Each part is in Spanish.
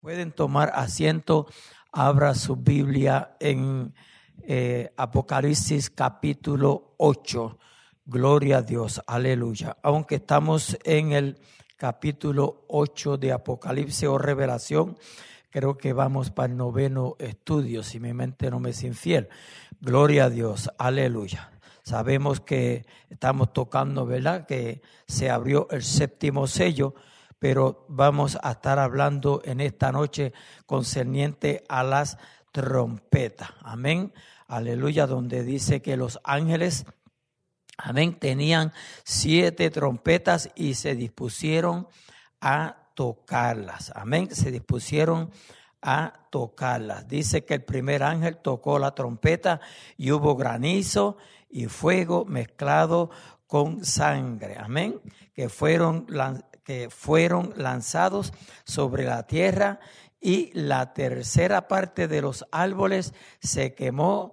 Pueden tomar asiento, abra su Biblia en eh, Apocalipsis capítulo 8. Gloria a Dios, aleluya. Aunque estamos en el capítulo 8 de Apocalipsis o Revelación, creo que vamos para el noveno estudio, si mi mente no me es infiel. Gloria a Dios, aleluya. Sabemos que estamos tocando, ¿verdad? Que se abrió el séptimo sello pero vamos a estar hablando en esta noche concerniente a las trompetas. Amén. Aleluya, donde dice que los ángeles, amén, tenían siete trompetas y se dispusieron a tocarlas. Amén. Se dispusieron a tocarlas. Dice que el primer ángel tocó la trompeta y hubo granizo y fuego mezclado con sangre. Amén. Que fueron fueron lanzados sobre la tierra y la tercera parte de los árboles se quemó,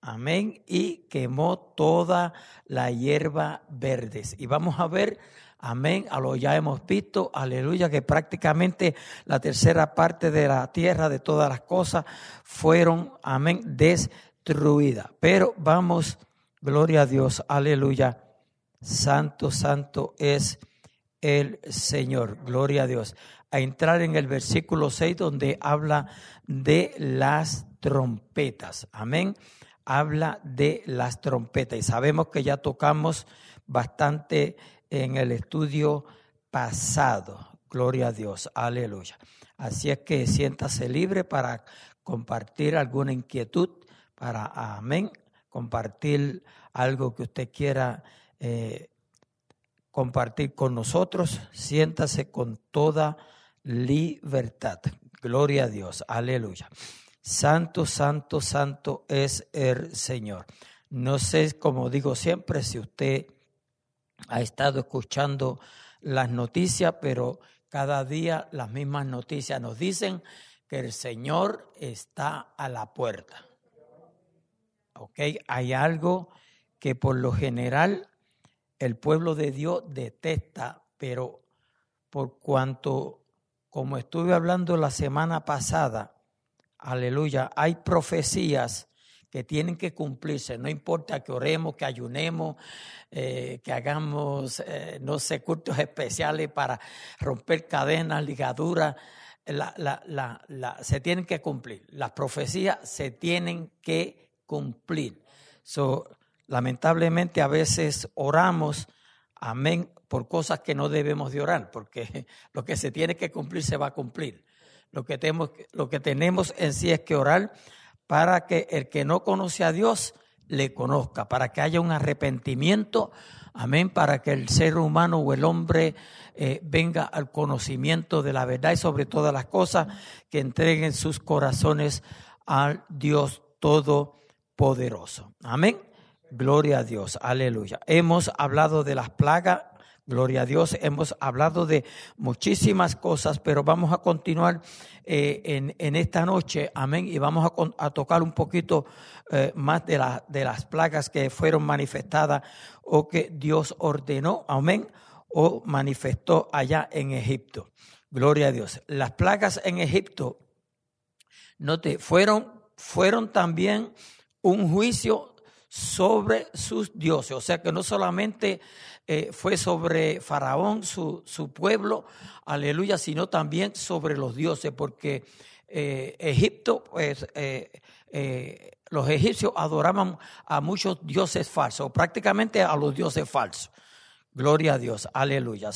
amén, y quemó toda la hierba verde. Y vamos a ver, amén, a lo ya hemos visto, aleluya, que prácticamente la tercera parte de la tierra, de todas las cosas, fueron, amén, destruidas. Pero vamos, gloria a Dios, aleluya, santo, santo es el Señor. Gloria a Dios. A entrar en el versículo 6 donde habla de las trompetas. Amén. Habla de las trompetas. Y sabemos que ya tocamos bastante en el estudio pasado. Gloria a Dios. Aleluya. Así es que siéntase libre para compartir alguna inquietud, para, amén, compartir algo que usted quiera eh, compartir con nosotros, siéntase con toda libertad. Gloria a Dios, aleluya. Santo, santo, santo es el Señor. No sé, como digo siempre, si usted ha estado escuchando las noticias, pero cada día las mismas noticias nos dicen que el Señor está a la puerta. ¿Ok? Hay algo que por lo general el pueblo de Dios detesta, pero por cuanto, como estuve hablando la semana pasada, aleluya, hay profecías que tienen que cumplirse, no importa que oremos, que ayunemos, eh, que hagamos, eh, no sé, cultos especiales para romper cadenas, ligaduras, se tienen que cumplir. Las profecías se tienen que cumplir. Lamentablemente a veces oramos, amén, por cosas que no debemos de orar, porque lo que se tiene que cumplir se va a cumplir. Lo que tenemos, lo que tenemos en sí es que orar para que el que no conoce a Dios le conozca, para que haya un arrepentimiento, amén, para que el ser humano o el hombre eh, venga al conocimiento de la verdad y sobre todas las cosas que entreguen sus corazones al Dios Todopoderoso. Amén. Gloria a Dios, aleluya. Hemos hablado de las plagas, gloria a Dios, hemos hablado de muchísimas cosas, pero vamos a continuar eh, en, esta noche, amén, y vamos a, tocar un poquito eh, más de, de las plagas que fueron manifestadas o que Dios ordenó, amén, o manifestó allá en Egipto. Gloria a Dios. Las plagas en Egipto, note, fueron, fueron también un juicio sobre sus dioses. O sea que no solamente eh, fue sobre Faraón, su, su, pueblo, aleluya, sino también sobre los dioses, porque eh, Egipto, pues eh, los egipcios adoraban a muchos dioses falsos, prácticamente a los dioses falsos. Gloria a Dios, aleluya.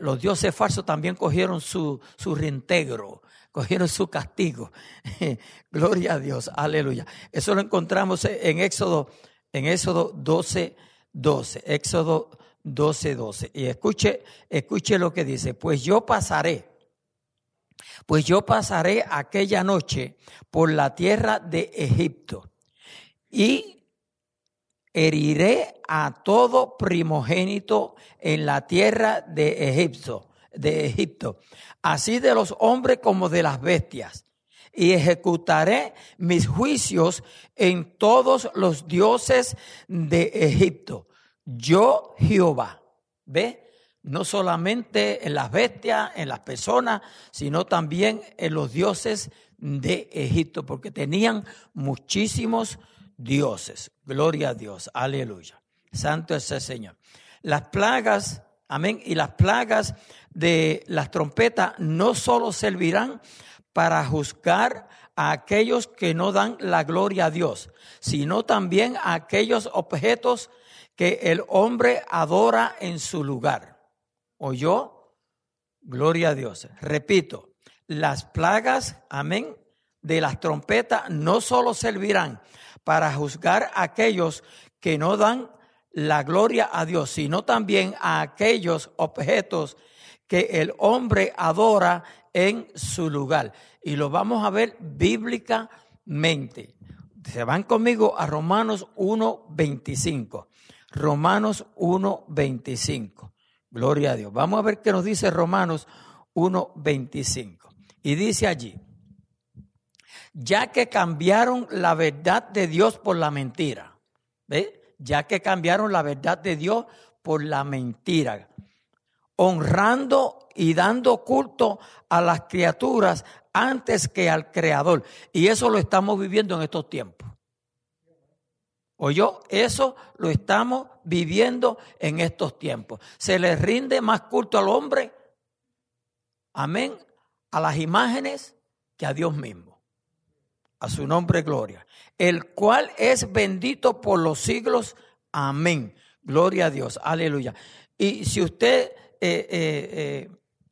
Los dioses falsos también cogieron su, su reintegro cogieron su castigo. Gloria a Dios, aleluya. Eso lo encontramos en Éxodo, en Éxodo 12, 12. Éxodo 12, 12. Y escuche, escuche lo que dice. Pues yo pasaré, pues yo pasaré aquella noche por la tierra de Egipto y heriré a todo primogénito en la tierra de Egipto de Egipto, así de los hombres como de las bestias. Y ejecutaré mis juicios en todos los dioses de Egipto. Yo Jehová. ¿Ve? no solamente en las bestias, en las personas, sino también en los dioses de Egipto, porque tenían muchísimos dioses. Gloria a Dios, aleluya. Santo es el Señor. Las plagas, amén, y las plagas de las trompetas no solo servirán para juzgar a aquellos que no dan la gloria a Dios, sino también a aquellos objetos que el hombre adora en su lugar. ¿Oyó? Gloria a Dios. Repito, las plagas, amén, de las trompetas no solo servirán para juzgar a aquellos que no dan la gloria a Dios, sino también a aquellos objetos que el hombre adora en su lugar. Y lo vamos a ver bíblicamente. Se van conmigo a Romanos 1.25. Romanos 1.25. Gloria a Dios. Vamos a ver qué nos dice Romanos 1.25. Y dice allí, ya que cambiaron la verdad de Dios por la mentira. ¿Ve? Ya que cambiaron la verdad de Dios por la mentira. Honrando y dando culto a las criaturas antes que al Creador. Y eso lo estamos viviendo en estos tiempos. ¿Oyó? Eso lo estamos viviendo en estos tiempos. Se le rinde más culto al hombre, amén, a las imágenes que a Dios mismo. A su nombre, gloria. El cual es bendito por los siglos. Amén. Gloria a Dios. Aleluya. Y si usted eh, eh,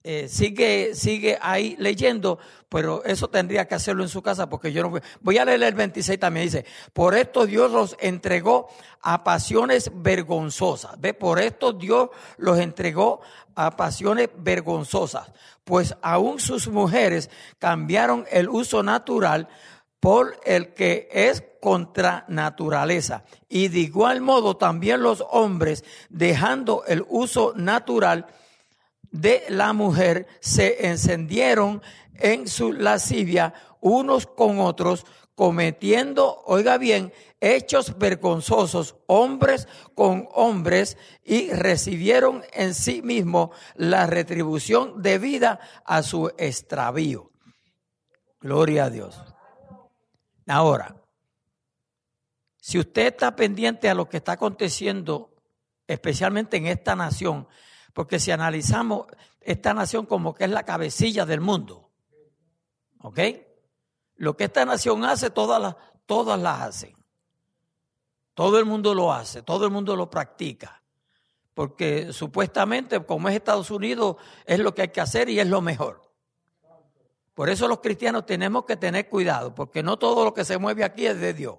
eh, sigue, sigue ahí leyendo, pero eso tendría que hacerlo en su casa porque yo no voy. Voy a leer el 26 también. Dice, por esto Dios los entregó a pasiones vergonzosas. ¿Ve? Por esto Dios los entregó a pasiones vergonzosas. Pues aún sus mujeres cambiaron el uso natural por el que es contra naturaleza. Y de igual modo también los hombres, dejando el uso natural, de la mujer se encendieron en su lascivia unos con otros, cometiendo, oiga bien, hechos vergonzosos, hombres con hombres, y recibieron en sí mismo la retribución debida a su extravío. Gloria a Dios. Ahora, si usted está pendiente a lo que está aconteciendo, especialmente en esta nación, porque si analizamos esta nación como que es la cabecilla del mundo, ¿ok? Lo que esta nación hace, todas las, todas las hacen. Todo el mundo lo hace, todo el mundo lo practica. Porque supuestamente, como es Estados Unidos, es lo que hay que hacer y es lo mejor. Por eso los cristianos tenemos que tener cuidado, porque no todo lo que se mueve aquí es de Dios.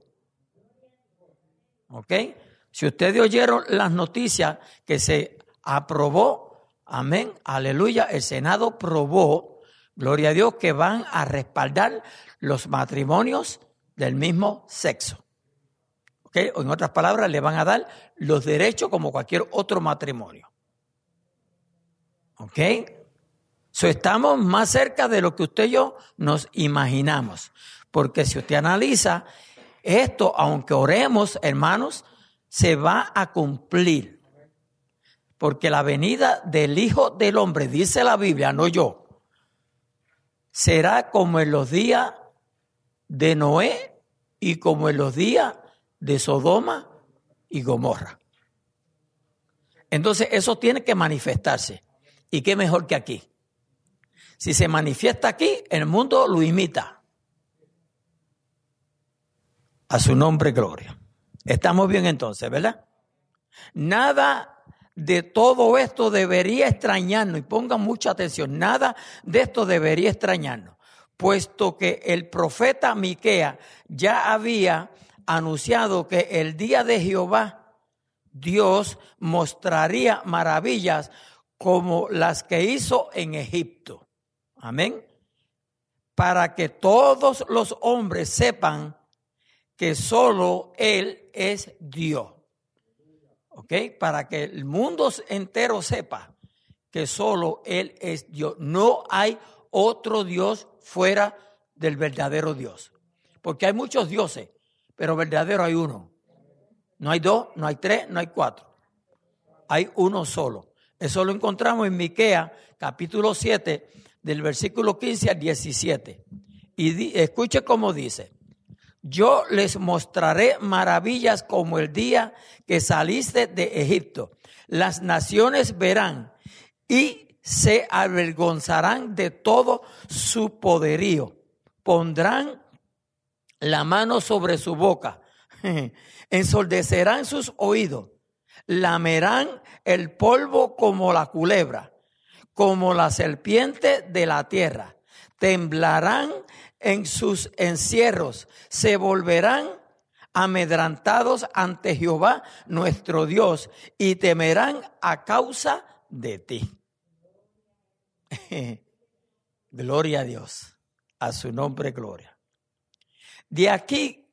¿Ok? Si ustedes oyeron las noticias que se aprobó, amén, aleluya, el Senado probó, gloria a Dios, que van a respaldar los matrimonios del mismo sexo. ¿Ok? O en otras palabras, le van a dar los derechos como cualquier otro matrimonio. ¿Ok? So, estamos más cerca de lo que usted y yo nos imaginamos. Porque si usted analiza, esto, aunque oremos, hermanos, se va a cumplir. Porque la venida del Hijo del Hombre, dice la Biblia, no yo, será como en los días de Noé y como en los días de Sodoma y Gomorra. Entonces eso tiene que manifestarse. ¿Y qué mejor que aquí? Si se manifiesta aquí, el mundo lo imita. A su nombre, gloria. Estamos bien entonces, ¿verdad? Nada de todo esto debería extrañarnos, y pongan mucha atención, nada de esto debería extrañarnos, puesto que el profeta Miquea ya había anunciado que el día de Jehová Dios mostraría maravillas como las que hizo en Egipto. Amén. Para que todos los hombres sepan que solo Él es Dios. ¿ok? Para que el mundo entero sepa que solo Él es Dios. No hay otro Dios fuera del verdadero Dios. Porque hay muchos dioses, pero verdadero hay uno. No hay dos, no hay tres, no hay cuatro. Hay uno solo. Eso lo encontramos en Miquea, capítulo 7, del versículo 15 al 17. Y escuche cómo dice. Yo les mostraré maravillas como el día que saliste de Egipto. Las naciones verán y se avergonzarán de todo su poderío. Pondrán la mano sobre su boca, ensordecerán sus oídos, lamerán el polvo como la culebra, como la serpiente de la tierra, temblarán en sus encierros, se volverán amedrantados ante Jehová nuestro Dios y temerán a causa de ti. gloria a Dios, a su nombre gloria. De aquí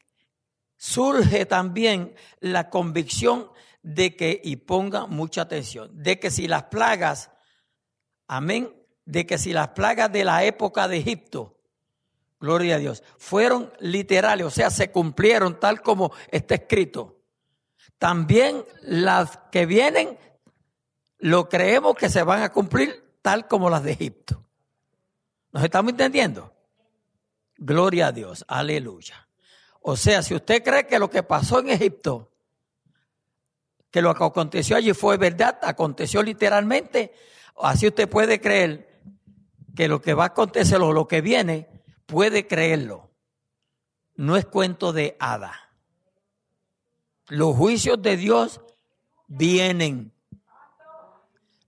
surge también la convicción de que, y ponga mucha atención, de que si las plagas, amén, de que si las plagas de la época de Egipto Gloria a Dios. Fueron literales, o sea, se cumplieron tal como está escrito. También las que vienen, lo creemos que se van a cumplir tal como las de Egipto. ¿Nos estamos entendiendo? Gloria a Dios, aleluya. O sea, si usted cree que lo que pasó en Egipto, que lo que aconteció allí fue verdad, aconteció literalmente, así usted puede creer que lo que va a acontecer o lo que viene puede creerlo. No es cuento de hada. Los juicios de Dios vienen.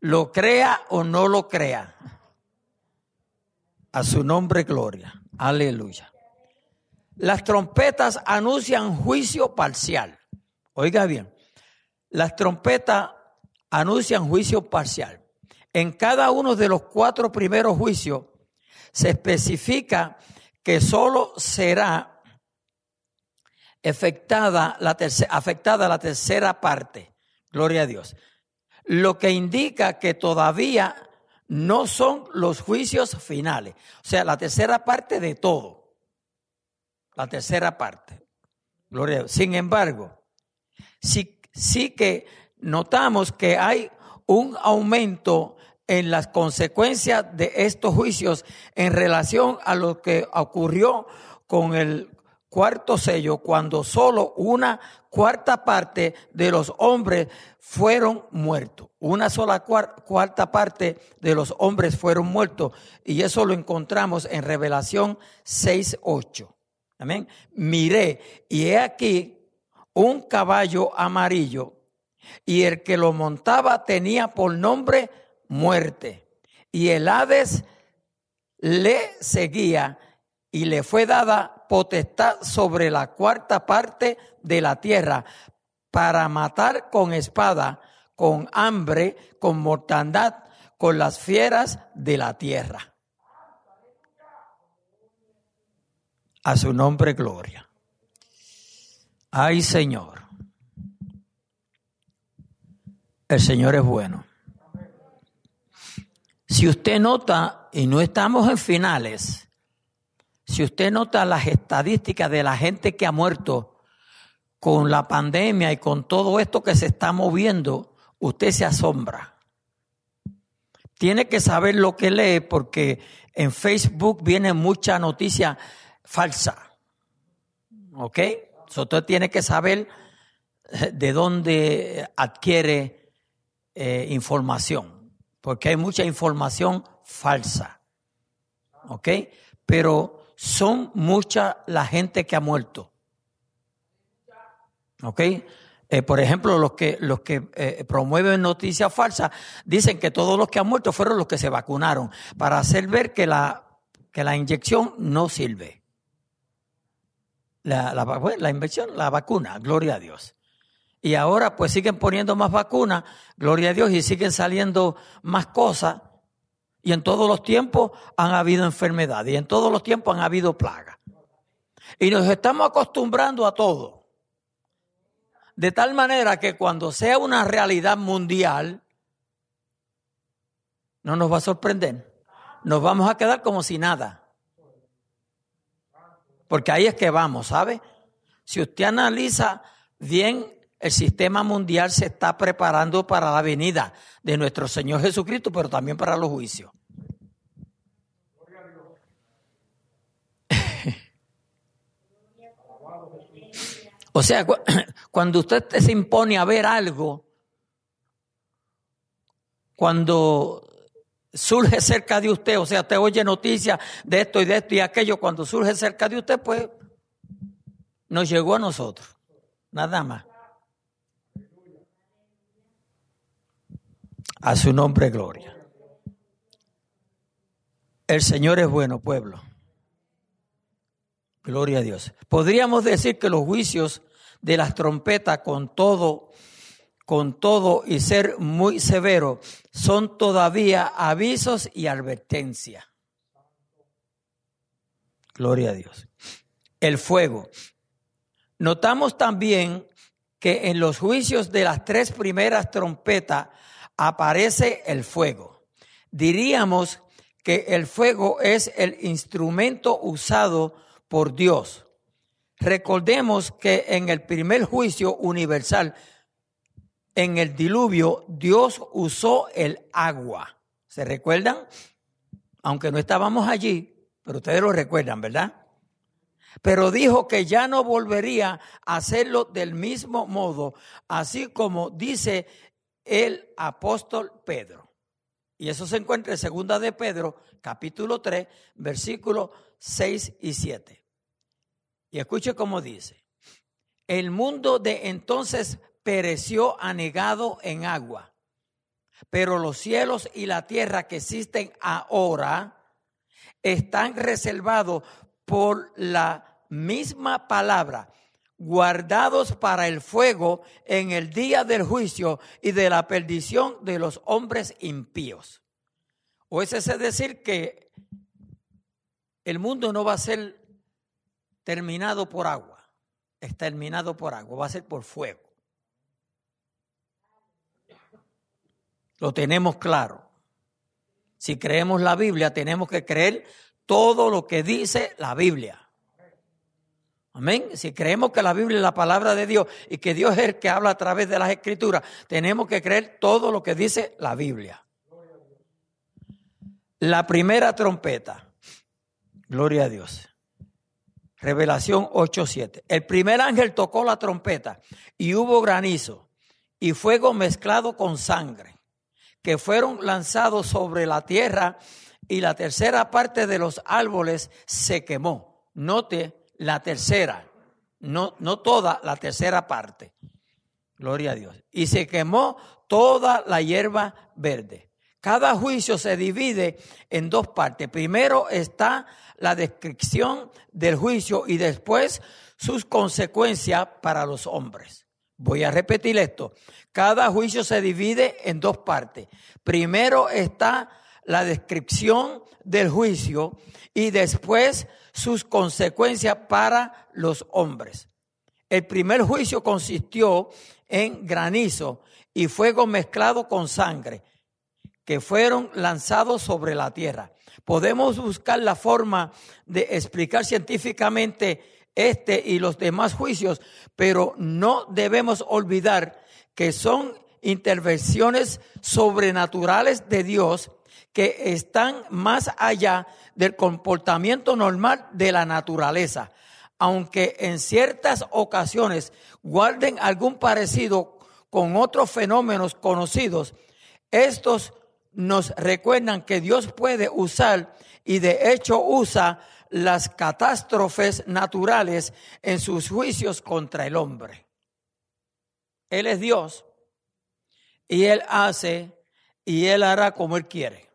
Lo crea o no lo crea. A su nombre gloria. Aleluya. Las trompetas anuncian juicio parcial. Oiga bien, las trompetas anuncian juicio parcial. En cada uno de los cuatro primeros juicios se especifica que solo será afectada la, tercera, afectada la tercera parte. Gloria a Dios. Lo que indica que todavía no son los juicios finales. O sea, la tercera parte de todo. La tercera parte. Gloria a Dios. Sin embargo, sí, sí que notamos que hay un aumento en las consecuencias de estos juicios en relación a lo que ocurrió con el cuarto sello, cuando solo una cuarta parte de los hombres fueron muertos. Una sola cuarta parte de los hombres fueron muertos. Y eso lo encontramos en Revelación 6.8. Amén. Miré y he aquí un caballo amarillo y el que lo montaba tenía por nombre muerte. Y el Hades le seguía y le fue dada potestad sobre la cuarta parte de la tierra para matar con espada, con hambre, con mortandad, con las fieras de la tierra. A su nombre gloria. Ay Señor. El Señor es bueno. Si usted nota, y no estamos en finales, si usted nota las estadísticas de la gente que ha muerto con la pandemia y con todo esto que se está moviendo, usted se asombra. Tiene que saber lo que lee porque en Facebook viene mucha noticia falsa. ¿Ok? usted tiene que saber de dónde adquiere eh, información porque hay mucha información falsa. ¿Ok? Pero son mucha la gente que ha muerto. ¿Ok? Eh, por ejemplo, los que, los que eh, promueven noticias falsas dicen que todos los que han muerto fueron los que se vacunaron para hacer ver que la, que la inyección no sirve. La, la, la inyección, la vacuna, gloria a Dios. Y ahora pues siguen poniendo más vacunas, gloria a Dios, y siguen saliendo más cosas. Y en todos los tiempos han habido enfermedades y en todos los tiempos han habido plagas. Y nos estamos acostumbrando a todo. De tal manera que cuando sea una realidad mundial, no nos va a sorprender. Nos vamos a quedar como si nada. Porque ahí es que vamos, ¿sabe? Si usted analiza bien el sistema mundial se está preparando para la venida de nuestro Señor Jesucristo, pero también para los juicios. O sea, cuando usted se impone a ver algo, cuando surge cerca de usted, o sea, usted oye noticias de esto y de esto y aquello, cuando surge cerca de usted, pues nos llegó a nosotros, nada más. A su nombre, gloria. El Señor es bueno, pueblo. Gloria a Dios. Podríamos decir que los juicios de las trompetas con todo, con todo y ser muy severo, son todavía avisos y advertencias. Gloria a Dios. El fuego. Notamos también que en los juicios de las tres primeras trompetas aparece el fuego. Diríamos que el fuego es el instrumento usado por Dios. Recordemos que en el primer juicio universal, en el diluvio, Dios usó el agua. ¿Se recuerdan? Aunque no estábamos allí, pero ustedes lo recuerdan, ¿verdad? Pero dijo que ya no volvería a hacerlo del mismo modo, así como dice el apóstol Pedro. Y eso se encuentra en segunda de Pedro, capítulo 3, versículos 6 y 7. Y escuche cómo dice. El mundo de entonces pereció anegado en agua, pero los cielos y la tierra que existen ahora están reservados por la misma palabra, guardados para el fuego en el día del juicio y de la perdición de los hombres impíos. O es ese decir que el mundo no va a ser terminado por agua, exterminado por agua, va a ser por fuego. Lo tenemos claro. Si creemos la Biblia, tenemos que creer todo lo que dice la Biblia. Amén. Si creemos que la Biblia es la palabra de Dios y que Dios es el que habla a través de las escrituras, tenemos que creer todo lo que dice la Biblia. La primera trompeta. Gloria a Dios. Revelación 8:7. El primer ángel tocó la trompeta y hubo granizo y fuego mezclado con sangre, que fueron lanzados sobre la tierra y la tercera parte de los árboles se quemó. Note la tercera, no, no toda, la tercera parte. Gloria a Dios. Y se quemó toda la hierba verde. Cada juicio se divide en dos partes. Primero está la descripción del juicio y después sus consecuencias para los hombres. Voy a repetir esto. Cada juicio se divide en dos partes. Primero está la descripción del juicio y después sus consecuencias para los hombres. El primer juicio consistió en granizo y fuego mezclado con sangre que fueron lanzados sobre la tierra. Podemos buscar la forma de explicar científicamente este y los demás juicios, pero no debemos olvidar que son intervenciones sobrenaturales de Dios que están más allá del comportamiento normal de la naturaleza, aunque en ciertas ocasiones guarden algún parecido con otros fenómenos conocidos, estos nos recuerdan que Dios puede usar y de hecho usa las catástrofes naturales en sus juicios contra el hombre. Él es Dios y Él hace y Él hará como Él quiere.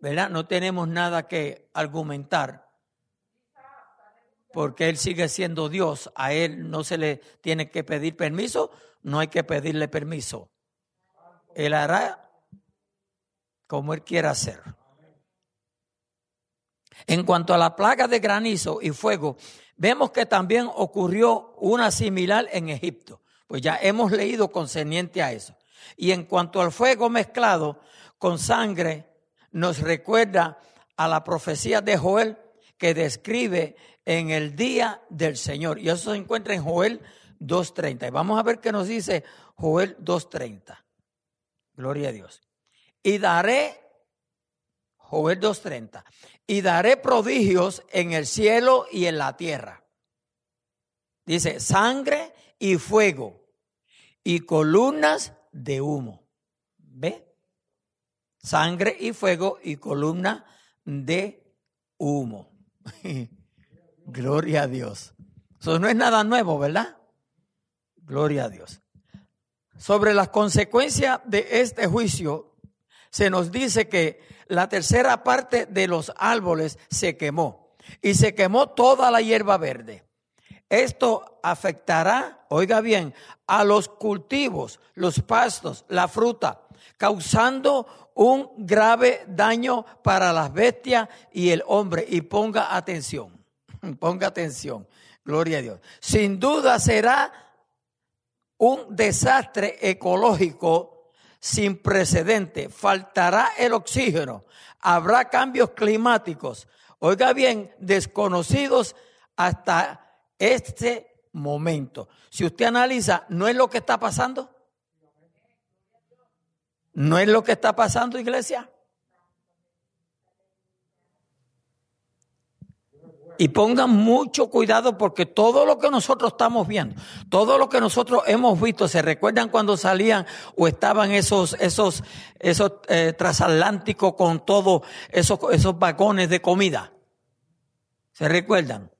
¿Verdad? No tenemos nada que argumentar porque Él sigue siendo Dios. A Él no se le tiene que pedir permiso, no hay que pedirle permiso. Él hará como Él quiera hacer. En cuanto a la plaga de granizo y fuego, vemos que también ocurrió una similar en Egipto, pues ya hemos leído concerniente a eso. Y en cuanto al fuego mezclado con sangre, nos recuerda a la profecía de Joel que describe en el día del Señor. Y eso se encuentra en Joel 2.30. Y vamos a ver qué nos dice Joel 2.30. Gloria a Dios. Y daré, Joel 2.30, y daré prodigios en el cielo y en la tierra. Dice, sangre y fuego y columnas de humo. ¿Ve? Sangre y fuego y columna de humo. Gloria a Dios. Eso no es nada nuevo, ¿verdad? Gloria a Dios. Sobre las consecuencias de este juicio, se nos dice que la tercera parte de los árboles se quemó y se quemó toda la hierba verde. Esto afectará, oiga bien, a los cultivos, los pastos, la fruta, causando un grave daño para las bestias y el hombre. Y ponga atención, ponga atención, gloria a Dios. Sin duda será un desastre ecológico sin precedente. Faltará el oxígeno, habrá cambios climáticos, oiga bien, desconocidos hasta este momento. Si usted analiza, ¿no es lo que está pasando? ¿No es lo que está pasando, iglesia? Y pongan mucho cuidado porque todo lo que nosotros estamos viendo, todo lo que nosotros hemos visto, ¿se recuerdan cuando salían o estaban esos, esos, esos eh, transatlánticos con todos esos, esos vagones de comida? ¿Se recuerdan?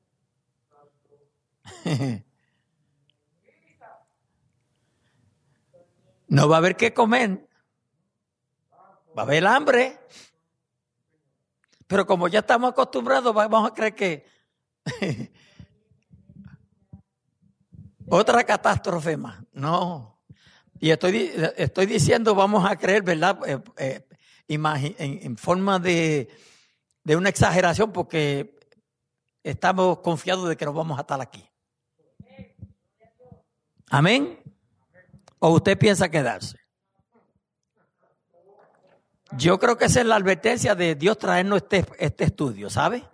No va a haber que comer. Va a haber hambre. Pero como ya estamos acostumbrados, vamos a creer que otra catástrofe más. No. Y estoy, estoy diciendo, vamos a creer, ¿verdad? Eh, eh, en, forma de, de una exageración, porque estamos confiados de que nos vamos a estar aquí. Amén. ¿O usted piensa quedarse? Yo creo que esa es la advertencia de Dios traernos este, este estudio, ¿sabe?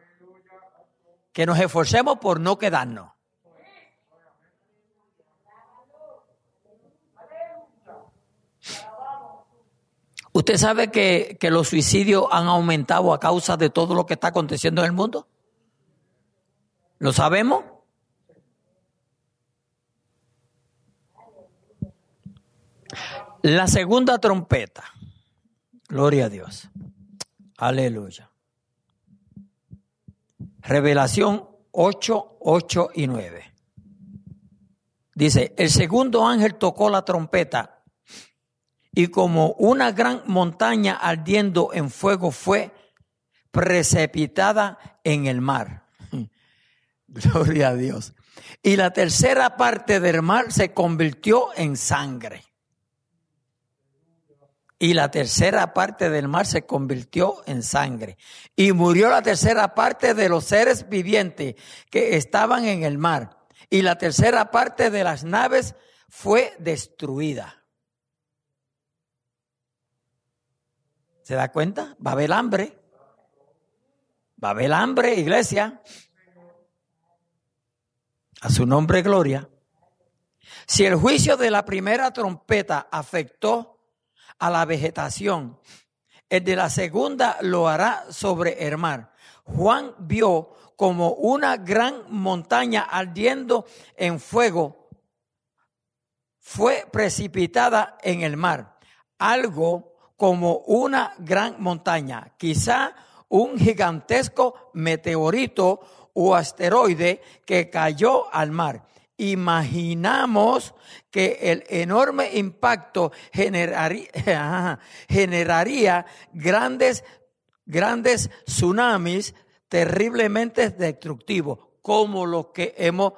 Que nos esforcemos por no quedarnos. ¿Usted sabe que, que, los suicidios han aumentado a causa de todo lo que está aconteciendo en el mundo? ¿Lo sabemos? La segunda trompeta. Gloria a Dios. Aleluya. Revelación 8, 8 y 9. Dice, el segundo ángel tocó la trompeta y como una gran montaña ardiendo en fuego fue precipitada en el mar. Gloria a Dios. Y la tercera parte del mar se convirtió en sangre y la tercera parte del mar se convirtió en sangre. Y murió la tercera parte de los seres vivientes que estaban en el mar. Y la tercera parte de las naves fue destruida. ¿Se da cuenta? Va a haber hambre. Va a haber hambre, iglesia. A su nombre, gloria. Si el juicio de la primera trompeta afectó a la vegetación. El de la segunda lo hará sobre el mar. Juan vio como una gran montaña ardiendo en fuego fue precipitada en el mar. Algo como una gran montaña, quizá un gigantesco meteorito o asteroide que cayó al mar imaginamos que el enorme impacto generaría, generaría grandes, grandes tsunamis terriblemente destructivos, como los que hemos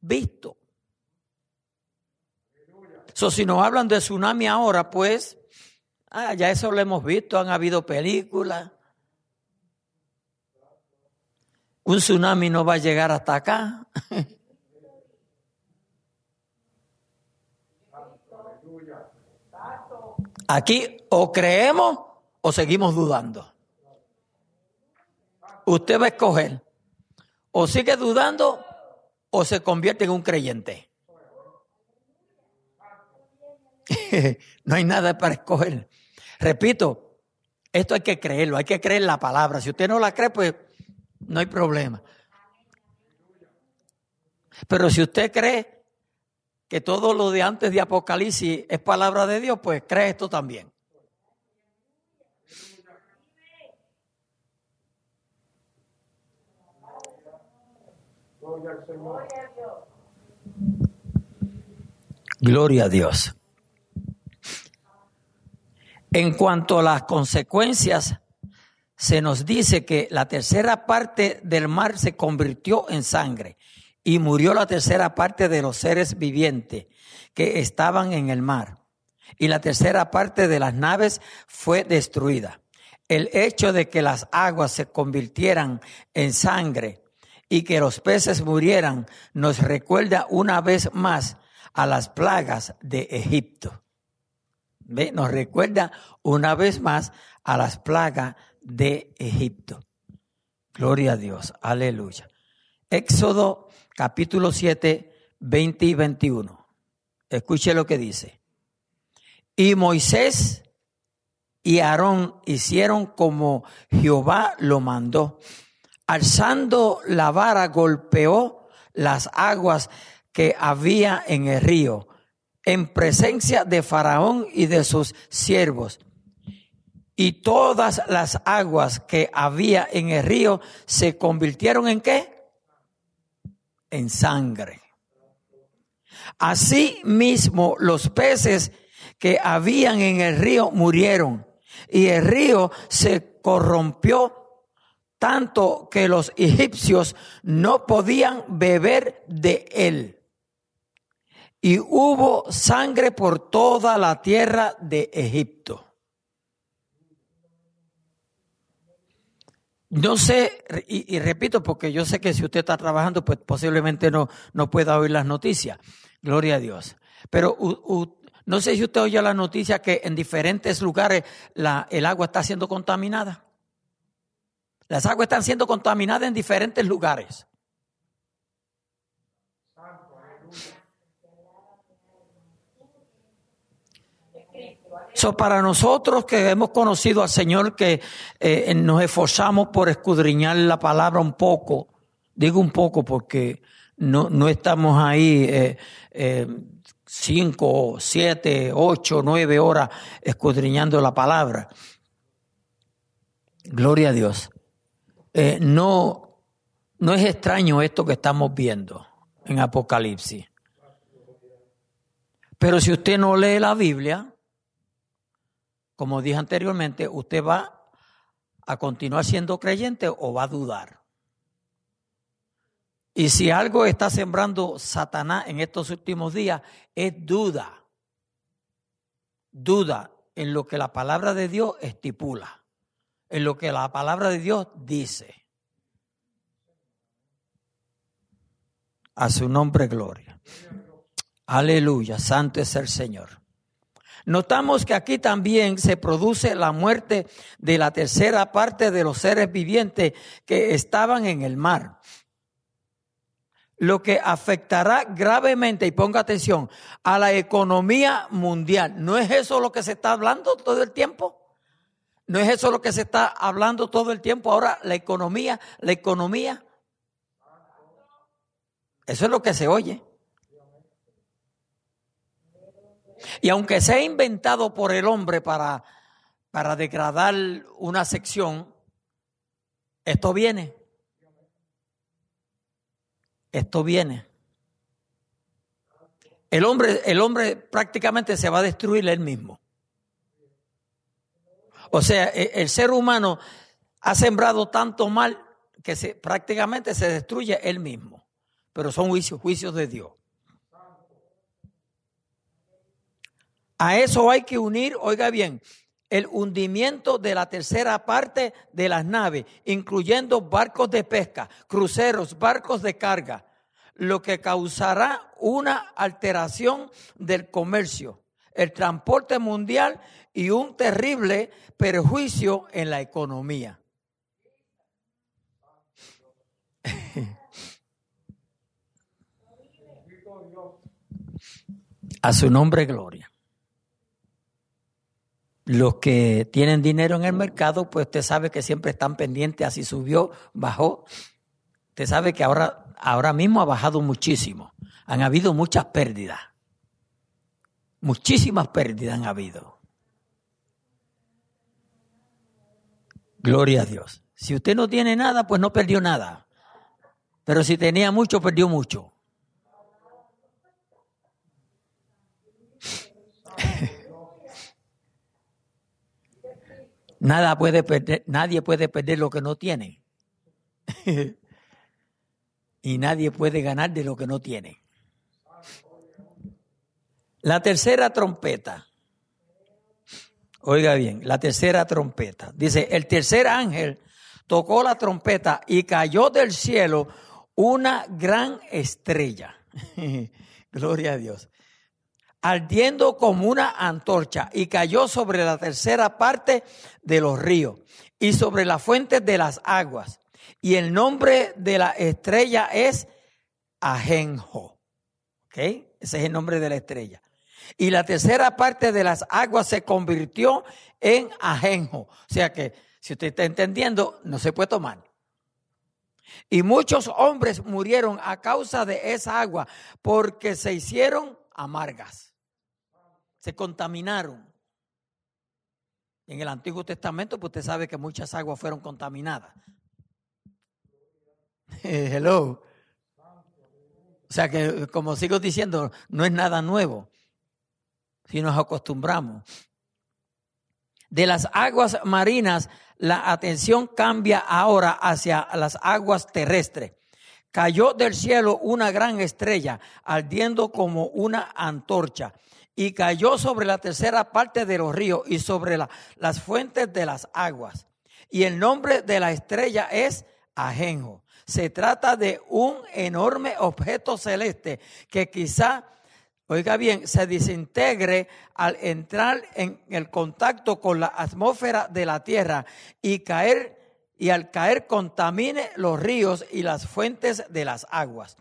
visto. So, si nos hablan de tsunami ahora, pues, ah, ya eso lo hemos visto, han habido películas. Un tsunami no va a llegar hasta acá. Aquí o creemos o seguimos dudando. Usted va a escoger. O sigue dudando o se convierte en un creyente. no hay nada para escoger. Repito, esto hay que creerlo, hay que creer la palabra. Si usted no la cree, pues no hay problema. Pero si usted cree, que todo lo de antes de Apocalipsis es palabra de Dios, pues cree esto también. Gloria a Dios. En cuanto a las consecuencias, se nos dice que la tercera parte del mar se convirtió en sangre y murió la tercera parte de los seres vivientes que estaban en el mar. Y la tercera parte de las naves fue destruida. El hecho de que las aguas se convirtieran en sangre y que los peces murieran nos recuerda una vez más a las plagas de Egipto. Nos recuerda una vez más a las plagas de Egipto. Gloria a Dios, aleluya. Éxodo capítulo 7, 20 y 21. Escuche lo que dice. Y Moisés y Aarón hicieron como Jehová lo mandó. Alzando la vara golpeó las aguas que había en el río, en presencia de Faraón y de sus siervos. Y todas las aguas que había en el río se convirtieron en qué? En sangre. Así mismo los peces que habían en el río murieron y el río se corrompió tanto que los egipcios no podían beber de él y hubo sangre por toda la tierra de Egipto. No sé, y, repito, porque yo sé que si usted está trabajando, pues posiblemente no, no pueda oír las noticias. Gloria a Dios. Pero no sé si usted oye la noticia que en diferentes lugares la, el agua está siendo contaminada. Las aguas están siendo contaminadas en diferentes lugares. So, para nosotros que hemos conocido al Señor, que eh, nos esforzamos por escudriñar la palabra un poco, digo un poco porque no, no estamos ahí eh, eh, cinco, siete, ocho, nueve horas escudriñando la palabra. Gloria a Dios. no, no es extraño esto que estamos viendo en Apocalipsis. Pero si usted no lee la Biblia, como dije anteriormente, usted va a continuar siendo creyente o va a dudar. Y si algo está sembrando Satanás en estos últimos días, es duda. Duda en lo que la palabra de Dios estipula, en lo que la palabra de Dios dice. A su nombre, gloria. Aleluya, santo es el Señor. Notamos que aquí también se produce la muerte de la tercera parte de los seres vivientes que estaban en el mar. Lo que afectará gravemente, y ponga atención, a la economía mundial. ¿No es eso lo que se está hablando todo el tiempo? ¿No es eso lo que se está hablando todo el tiempo? Ahora la economía, la economía. Eso es lo que se oye. Y aunque sea inventado por el hombre para, para degradar una sección, esto viene. Esto viene. El hombre, el hombre prácticamente se va a destruir él mismo. O sea, e, el ser humano ha sembrado tanto mal que se, prácticamente se destruye él mismo. Pero son juicios, juicios de Dios. A eso hay que unir, oiga bien, el hundimiento de la tercera parte de las naves, incluyendo barcos de pesca, cruceros, barcos de carga, lo que causará una alteración del comercio, el transporte mundial y un terrible perjuicio en la economía. A su nombre, gloria. Los que tienen dinero en el mercado, pues usted sabe que siempre están pendientes así subió, bajó. Usted sabe que ahora, ahora mismo ha bajado muchísimo. Han habido muchas pérdidas. Muchísimas pérdidas han habido. Gloria a Dios. Si usted no tiene nada, pues no perdió nada. Pero si tenía mucho, perdió mucho. Nada puede perder, nadie puede perder lo que no tiene. y nadie puede ganar de lo que no tiene. La tercera trompeta. Oiga bien, la tercera trompeta. Dice, el tercer ángel tocó la trompeta y cayó del cielo una gran estrella. Gloria a Dios ardiendo como una antorcha, y cayó sobre la tercera parte de los ríos y sobre las fuentes de las aguas. Y el nombre de la estrella es Ajenjo. ¿Ok? Ese es el nombre de la estrella. Y la tercera parte de las aguas se convirtió en Ajenjo. O sea que, si usted está entendiendo, no se puede tomar. Y muchos hombres murieron a causa de esa agua porque se hicieron amargas se contaminaron. En el Antiguo Testamento, pues usted sabe que muchas aguas fueron contaminadas. Hello. O sea que, como sigo diciendo, no es nada nuevo, si nos acostumbramos. De las aguas marinas, la atención cambia ahora hacia las aguas terrestres. Cayó del cielo una gran estrella, ardiendo como una antorcha y cayó sobre la tercera parte de los ríos y sobre las fuentes de las aguas. Y el nombre de la estrella es Ajenjo. Se trata de un enorme objeto celeste que quizá, oiga bien, se desintegre al entrar en el contacto con la atmósfera de la Tierra y caer y al caer contamine los ríos y las fuentes de las aguas.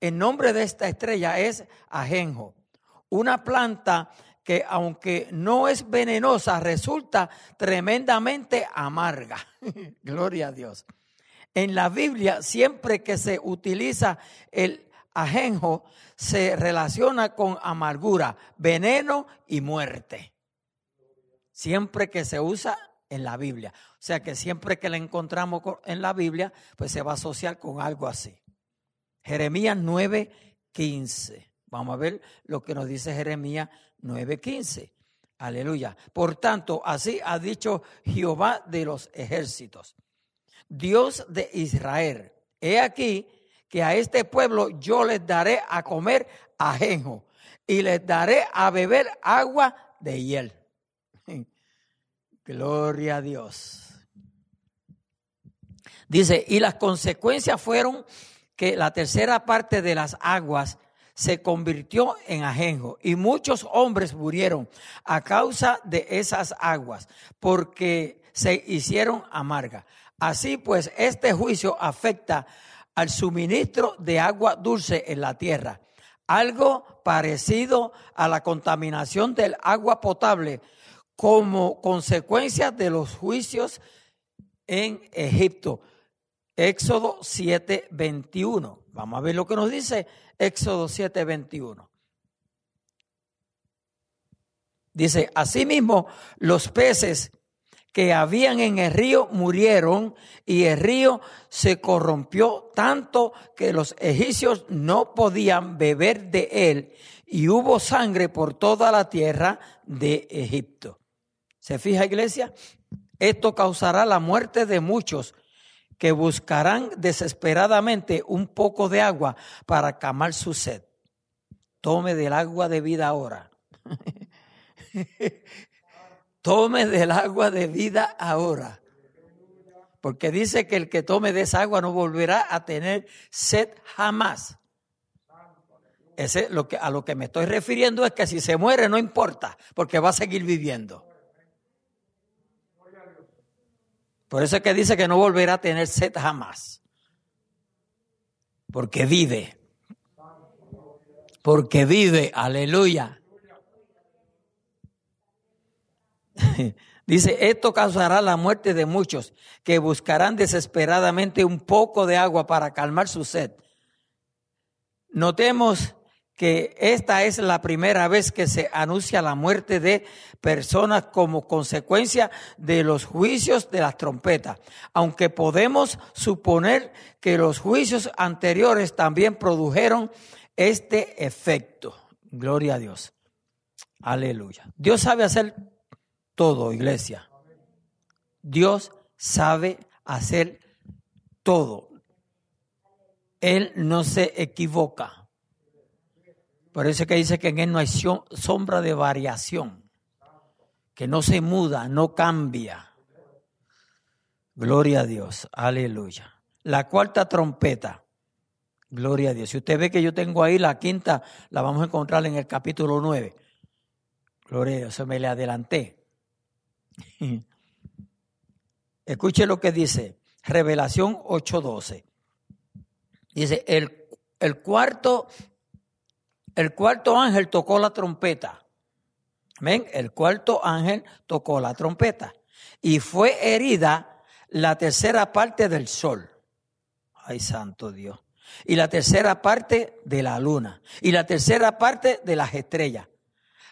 El nombre de esta estrella es Ajenjo una planta que aunque no es venenosa, resulta tremendamente amarga. Gloria a Dios. En la Biblia, siempre que se utiliza el ajenjo, se relaciona con amargura, veneno y muerte. Siempre que se usa en la Biblia. O sea que siempre que la encontramos en la Biblia, pues se va a asociar con algo así. Jeremías 9, 15. Vamos a ver lo que nos dice Jeremías 9:15. Aleluya. Por tanto, así ha dicho Jehová de los ejércitos, Dios de Israel. He aquí que a este pueblo yo les daré a comer ajenjo y les daré a beber agua de hiel. Gloria a Dios. Dice, y las consecuencias fueron que la tercera parte de las aguas se convirtió en ajenjo y muchos hombres murieron a causa de esas aguas porque se hicieron amargas. Así pues, este juicio afecta al suministro de agua dulce en la tierra, algo parecido a la contaminación del agua potable como consecuencia de los juicios en Egipto. Éxodo 7:21. Vamos a ver lo que nos dice Éxodo 7:21. Dice, asimismo, los peces que habían en el río murieron y el río se corrompió tanto que los egipcios no podían beber de él y hubo sangre por toda la tierra de Egipto. ¿Se fija, iglesia? Esto causará la muerte de muchos que buscarán desesperadamente un poco de agua para calmar su sed. Tome del agua de vida ahora. tome del agua de vida ahora. Porque dice que el que tome de esa agua no volverá a tener sed jamás. Ese, lo que, a lo que me estoy refiriendo es que si se muere no importa, porque va a seguir viviendo. Por eso es que dice que no volverá a tener sed jamás. Porque vive. Porque vive. Aleluya. Dice, esto causará la muerte de muchos que buscarán desesperadamente un poco de agua para calmar su sed. Notemos que esta es la primera vez que se anuncia la muerte de personas como consecuencia de los juicios de las trompetas, aunque podemos suponer que los juicios anteriores también produjeron este efecto. Gloria a Dios. Aleluya. Dios sabe hacer todo, iglesia. Dios sabe hacer todo. Él no se equivoca. Por eso que dice que en él no hay sombra de variación, que no se muda, no cambia. Gloria a Dios, aleluya. La cuarta trompeta, gloria a Dios. Si usted ve que yo tengo ahí la quinta, la vamos a encontrar en el capítulo 9. Gloria a Dios, se me le adelanté. Escuche lo que dice Revelación 8:12. Dice, el, el cuarto el cuarto ángel tocó la trompeta. ¿Ven? El cuarto ángel tocó la trompeta. Y fue herida la tercera parte del sol. Ay, santo Dios. Y la tercera parte de la luna. Y la tercera parte de las estrellas.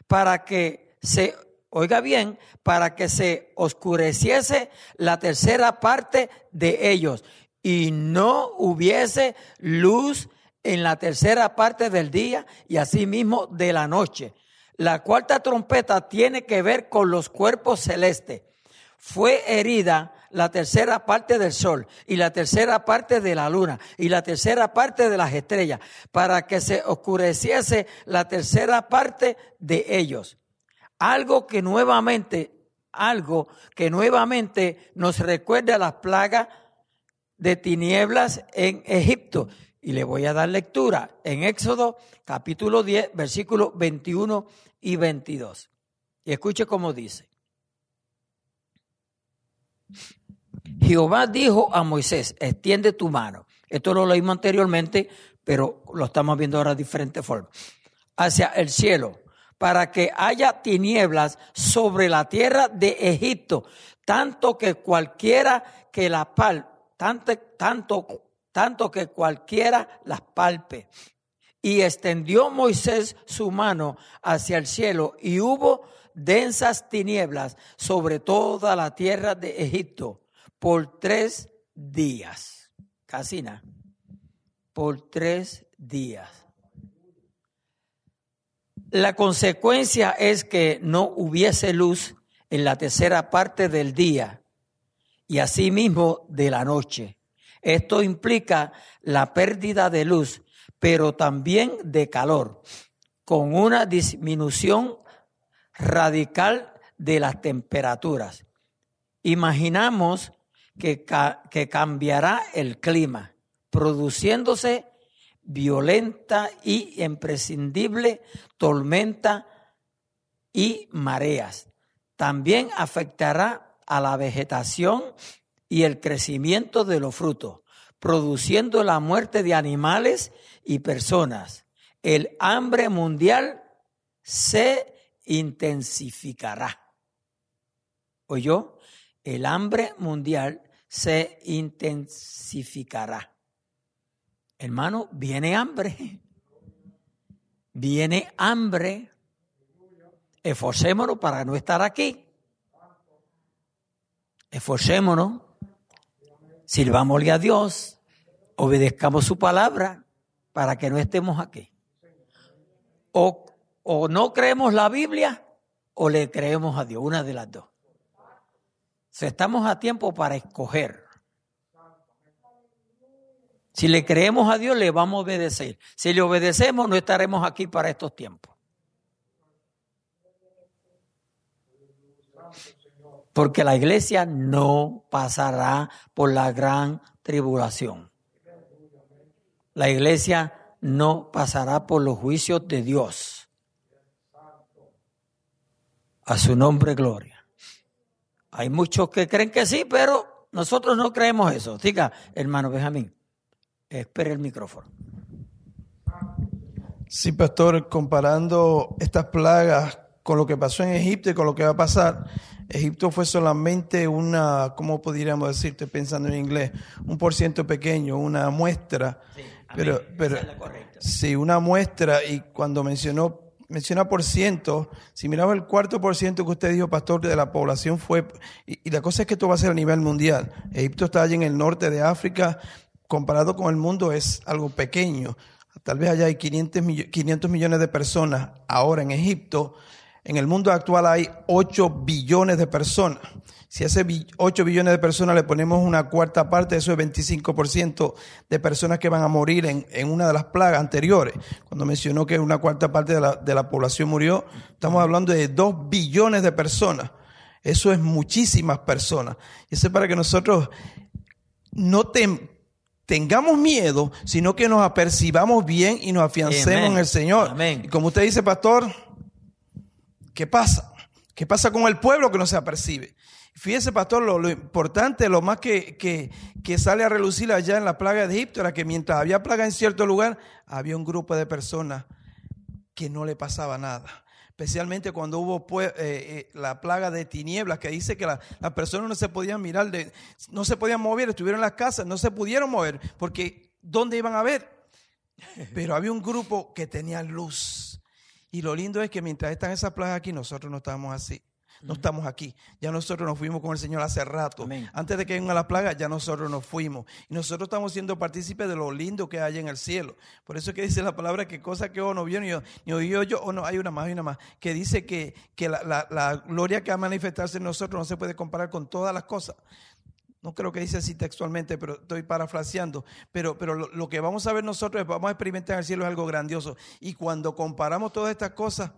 Para que se, oiga bien, para que se oscureciese la tercera parte de ellos. Y no hubiese luz en la tercera parte del día y asimismo de la noche. La cuarta trompeta tiene que ver con los cuerpos celestes. Fue herida la tercera parte del sol y la tercera parte de la luna y la tercera parte de las estrellas para que se oscureciese la tercera parte de ellos. Algo que nuevamente, algo que nuevamente nos recuerda las plagas de tinieblas en Egipto y le voy a dar lectura en Éxodo capítulo 10, versículos 21 y 22. Y escuche cómo dice. Jehová dijo a Moisés, extiende tu mano. Esto lo leímos anteriormente, pero lo estamos viendo ahora de diferentes formas. Hacia el cielo, para que haya tinieblas sobre la tierra de Egipto, tanto que cualquiera que la pal, tanto, tanto tanto que cualquiera las palpe. Y extendió Moisés su mano hacia el cielo y hubo densas tinieblas sobre toda la tierra de Egipto por tres días. Casina, por tres días. La consecuencia es que no hubiese luz en la tercera parte del día y asimismo de la noche. Esto implica la pérdida de luz, pero también de calor, con una disminución radical de las temperaturas. Imaginamos que, que cambiará el clima, produciéndose violenta y imprescindible tormenta y mareas. También afectará a la vegetación y el crecimiento de los frutos, produciendo la muerte de animales y personas. El hambre mundial se intensificará. ¿Oyó? El hambre mundial se intensificará. Hermano, viene hambre. Viene hambre. Esforcémonos para no estar aquí. Esforcémonos Sirvámosle a Dios, obedezcamos su palabra para que no estemos aquí. O, o no creemos la Biblia o le creemos a Dios, una de las dos. Si estamos a tiempo para escoger. Si le creemos a Dios, le vamos a obedecer. Si le obedecemos, no estaremos aquí para estos tiempos. Porque la iglesia no pasará por la gran tribulación. La iglesia no pasará por los juicios de Dios. A su nombre, gloria. Hay muchos que creen que sí, pero nosotros no creemos eso. Diga, hermano Benjamín, espere el micrófono. Sí, pastor, comparando estas plagas con lo que pasó en Egipto y con lo que va a pasar, Egipto fue solamente una, ¿cómo podríamos decir? Estoy pensando en inglés, un por ciento pequeño, una muestra. Sí, pero, pero, es sí, una muestra y cuando mencionó, menciona por ciento, si miraba el cuarto por ciento que usted dijo, pastor, de la población fue, y, y la cosa es que esto va a ser a nivel mundial. Egipto está allí en el norte de África, comparado con el mundo es algo pequeño. Tal vez allá hay 500, millo- 500 millones de personas ahora en Egipto. En el mundo actual hay 8 billones de personas. Si a ese bi- 8 billones de personas le ponemos una cuarta parte, eso es 25% de personas que van a morir en, en una de las plagas anteriores. Cuando mencionó que una cuarta parte de la, de la población murió, estamos hablando de 2 billones de personas. Eso es muchísimas personas. Y eso es para que nosotros no tengamos miedo, sino que nos apercibamos bien y nos afiancemos en el Señor. Amén. Y como usted dice, pastor, ¿qué pasa? ¿Qué pasa con el pueblo que no se apercibe? Fíjese, pastor, lo, lo importante, lo más que, que, que sale a relucir allá en la plaga de Egipto era que mientras había plaga en cierto lugar, había un grupo de personas que no le pasaba nada. Especialmente cuando hubo pues, eh, eh, la plaga de tinieblas, que dice que la- las personas no se podían mirar, de, no se podían mover, estuvieron en las casas, no se pudieron mover, porque ¿dónde iban a ver? Pero había un grupo que tenía luz. Y lo lindo es que mientras están esas plagas aquí, nosotros no estábamos así. No estamos aquí. Ya nosotros nos fuimos con el Señor hace rato. Amén. Antes de que vengan las plagas, ya nosotros nos fuimos. Y nosotros estamos siendo partícipes de lo lindo que hay en el cielo. Por eso es que dice la palabra que cosa que ojo no vio ni, ni oyó yo, o no, hay una más, hay una más, que dice que, que la, la- la gloria que va a manifestarse en nosotros no se puede comparar con todas las cosas. No creo que dice así textualmente, pero estoy parafraseando. Pero, pero lo, que vamos a ver nosotros, vamos a experimentar en el cielo es algo grandioso. Y cuando comparamos todas estas cosas,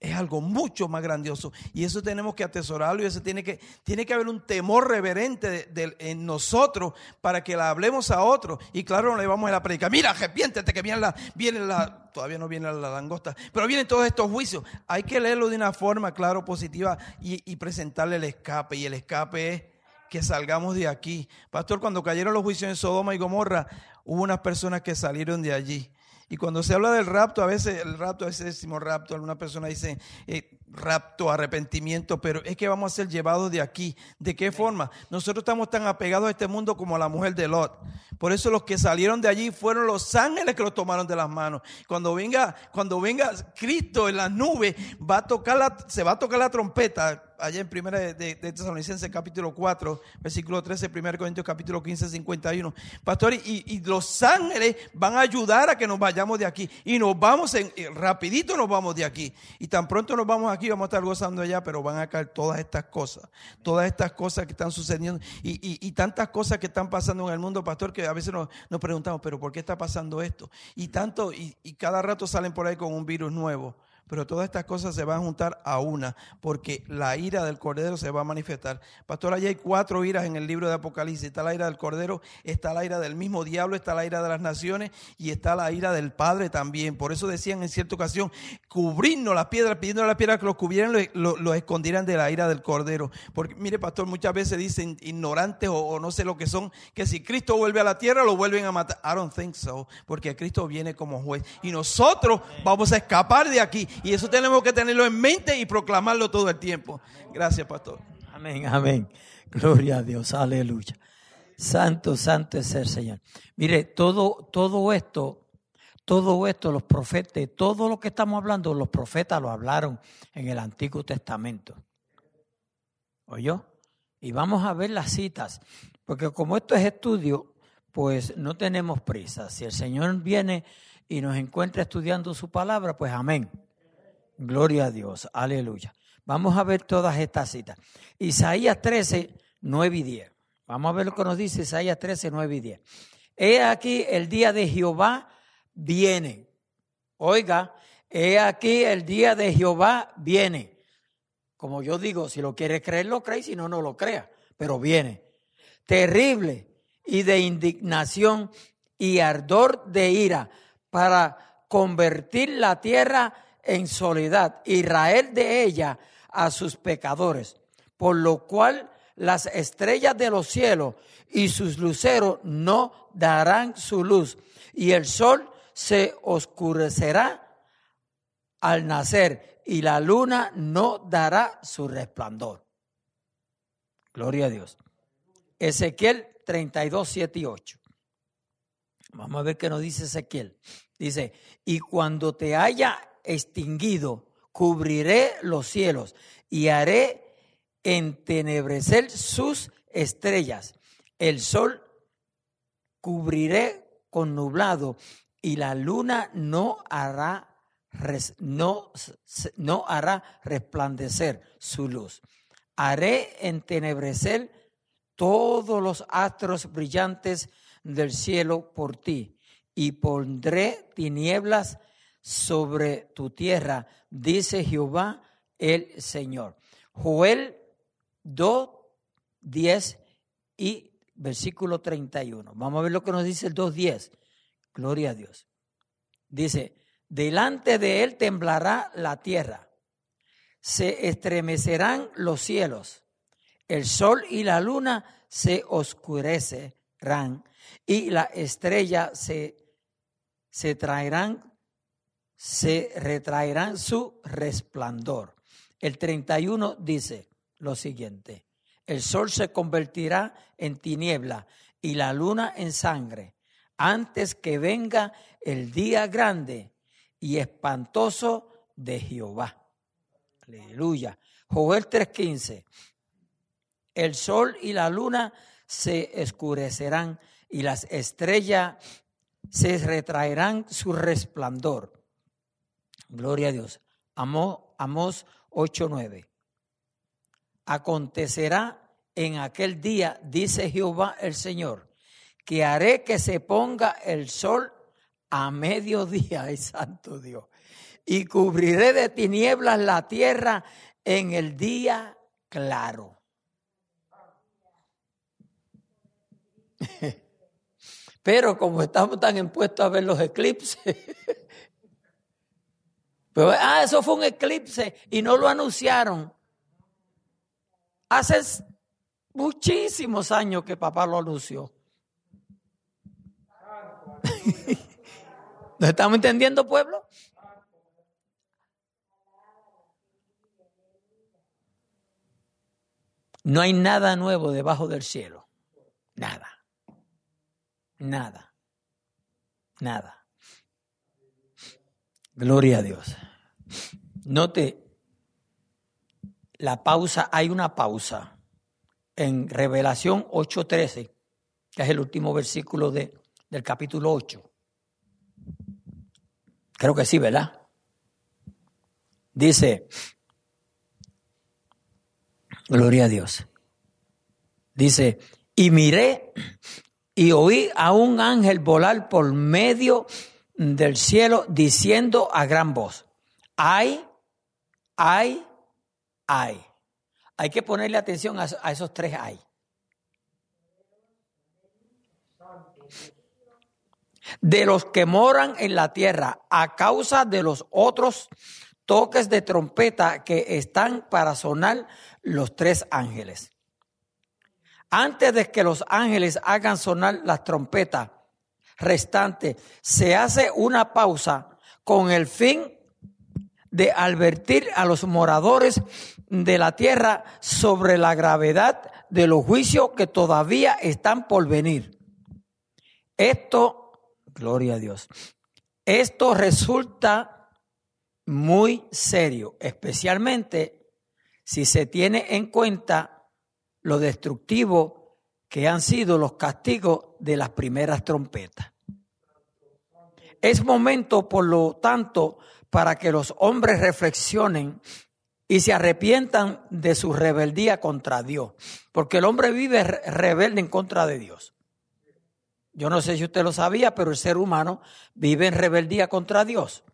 es algo mucho más grandioso. Y eso tenemos que atesorarlo y eso tiene que, tiene que haber un temor reverente en nosotros para que la hablemos a otros. Y claro, no le vamos a la predica. Mira, arrepiéntete que viene la, viene la, todavía no viene la langosta, pero vienen todos estos juicios. Hay que leerlo de una forma, claro, positiva y, y presentarle el escape. Y el escape es que salgamos de aquí. Pastor, cuando cayeron los juicios en Sodoma y Gomorra, hubo unas personas que salieron de allí. Y cuando se habla del rapto, a veces el rapto, a veces decimos rapto, algunas personas dicen eh, rapto, arrepentimiento, pero es que vamos a ser llevados de aquí. ¿De qué forma? Nosotros estamos tan apegados a este mundo como la mujer de Lot. Por eso los que salieron de allí fueron los ángeles que los tomaron de las manos. Cuando venga, cuando venga Cristo en las nubes, va a tocar la, se va a tocar la trompeta allá en primera de, de, de Tesalonicenses capítulo 4, versículo 13, 1 Corintios capítulo 15, 51. Pastor, y, y los ángeles van a ayudar a que nos vayamos de aquí. Y nos vamos, en, eh, rapidito nos vamos de aquí. Y tan pronto nos vamos aquí, vamos a estar gozando allá, pero van a caer todas estas cosas. Todas estas cosas que están sucediendo. Y, y, y tantas cosas que están pasando en el mundo, pastor, que a veces nos, nos preguntamos, pero ¿por qué está pasando esto? Y tanto, y, y cada rato salen por ahí con un virus nuevo. Pero todas estas cosas se van a juntar a una, porque la ira del Cordero se va a manifestar. Pastor, allí hay cuatro iras en el libro de Apocalipsis. Está la ira del Cordero, está la ira del mismo diablo, está la ira de las naciones y está la ira del Padre también. Por eso decían en cierta ocasión, cubrirnos las piedras, pidiendo a las piedras que los cubrieran, los lo, lo escondieran de la ira del Cordero. Porque, mire, pastor, muchas veces dicen ignorantes o, o no sé lo que son, que si Cristo vuelve a la tierra, lo vuelven a matar. I don't think so, porque Cristo viene como juez. Y nosotros vamos a escapar de aquí. Y eso tenemos que tenerlo en mente y proclamarlo todo el tiempo. Gracias, pastor. Amén, amén. Gloria a Dios, aleluya. Santo, santo es el Señor. Mire, todo, todo esto, todo esto, los profetas, todo lo que estamos hablando, los profetas lo hablaron en el Antiguo Testamento. ¿Oyó? Y vamos a ver las citas, porque como esto es estudio, pues no tenemos prisa. Si el Señor viene y nos encuentra estudiando su palabra, pues amén. Gloria a Dios, aleluya. Vamos a ver todas estas citas. Isaías 13, 9 y 10. Vamos a ver lo que nos dice Isaías 13, 9 y 10. He aquí el día de Jehová viene. Oiga, he aquí el día de Jehová viene. Como yo digo, si lo quieres creer, lo crees, si no, no lo crea. Pero viene. Terrible y de indignación y ardor de ira para convertir la tierra en soledad, Israel de ella a sus pecadores, por lo cual las estrellas de los cielos y sus luceros no darán su luz, y el sol se oscurecerá al nacer, y la luna no dará su resplandor. Gloria a Dios. Ezequiel 32, 7 y 8. Vamos a ver qué nos dice Ezequiel. Dice, y cuando te haya extinguido, cubriré los cielos y haré entenebrecer sus estrellas. El sol cubriré con nublado y la luna no hará no, no hará resplandecer su luz. Haré entenebrecer todos los astros brillantes del cielo por ti y pondré tinieblas sobre tu tierra, dice Jehová el Señor. Joel 2, 10 y versículo 31. Vamos a ver lo que nos dice el 2.10. Gloria a Dios. Dice, delante de él temblará la tierra, se estremecerán los cielos, el sol y la luna se oscurecerán y la estrella se, se traerán, se retraerán su resplandor. El 31 dice lo siguiente, el sol se convertirá en tiniebla y la luna en sangre antes que venga el día grande y espantoso de Jehová. Aleluya. Joel 3:15. El sol y la luna se escurecerán y las estrellas se retraerán su resplandor. Gloria a Dios. Amós 8:9. Acontecerá en aquel día, dice Jehová el Señor, que haré que se ponga el sol a mediodía, ay santo Dios, y cubriré de tinieblas la tierra en el día claro. Pero como estamos tan impuestos a ver los eclipses, pues, ah, eso fue un eclipse y no lo anunciaron. Hace muchísimos años que papá lo anunció. ¿Nos estamos entendiendo, pueblo? No hay nada nuevo debajo del cielo. Nada. Nada. Nada. Gloria a Dios. Note la pausa, hay una pausa en Revelación 8:13, que es el último versículo de, del capítulo 8. Creo que sí, ¿verdad? Dice, gloria a Dios. Dice, y miré y oí a un ángel volar por medio del cielo diciendo a gran voz, ay, ay, ay. Hay que ponerle atención a, esos tres ay. de los que moran en la tierra a causa de los otros toques de trompeta que están para sonar los tres ángeles. Antes de que los ángeles hagan sonar las trompetas restantes, se hace una pausa con el fin de advertir a los moradores de la tierra sobre la gravedad de los juicios que todavía están por venir. Esto Gloria a Dios. Esto resulta muy serio, especialmente si se tiene en cuenta lo destructivo que han sido los castigos de las primeras trompetas. Es momento, por lo tanto, para que los hombres reflexionen y se arrepientan de su rebeldía contra Dios, porque el hombre vive rebelde en contra de Dios. Yo no sé si usted lo sabía, pero el ser humano vive en rebeldía contra Dios.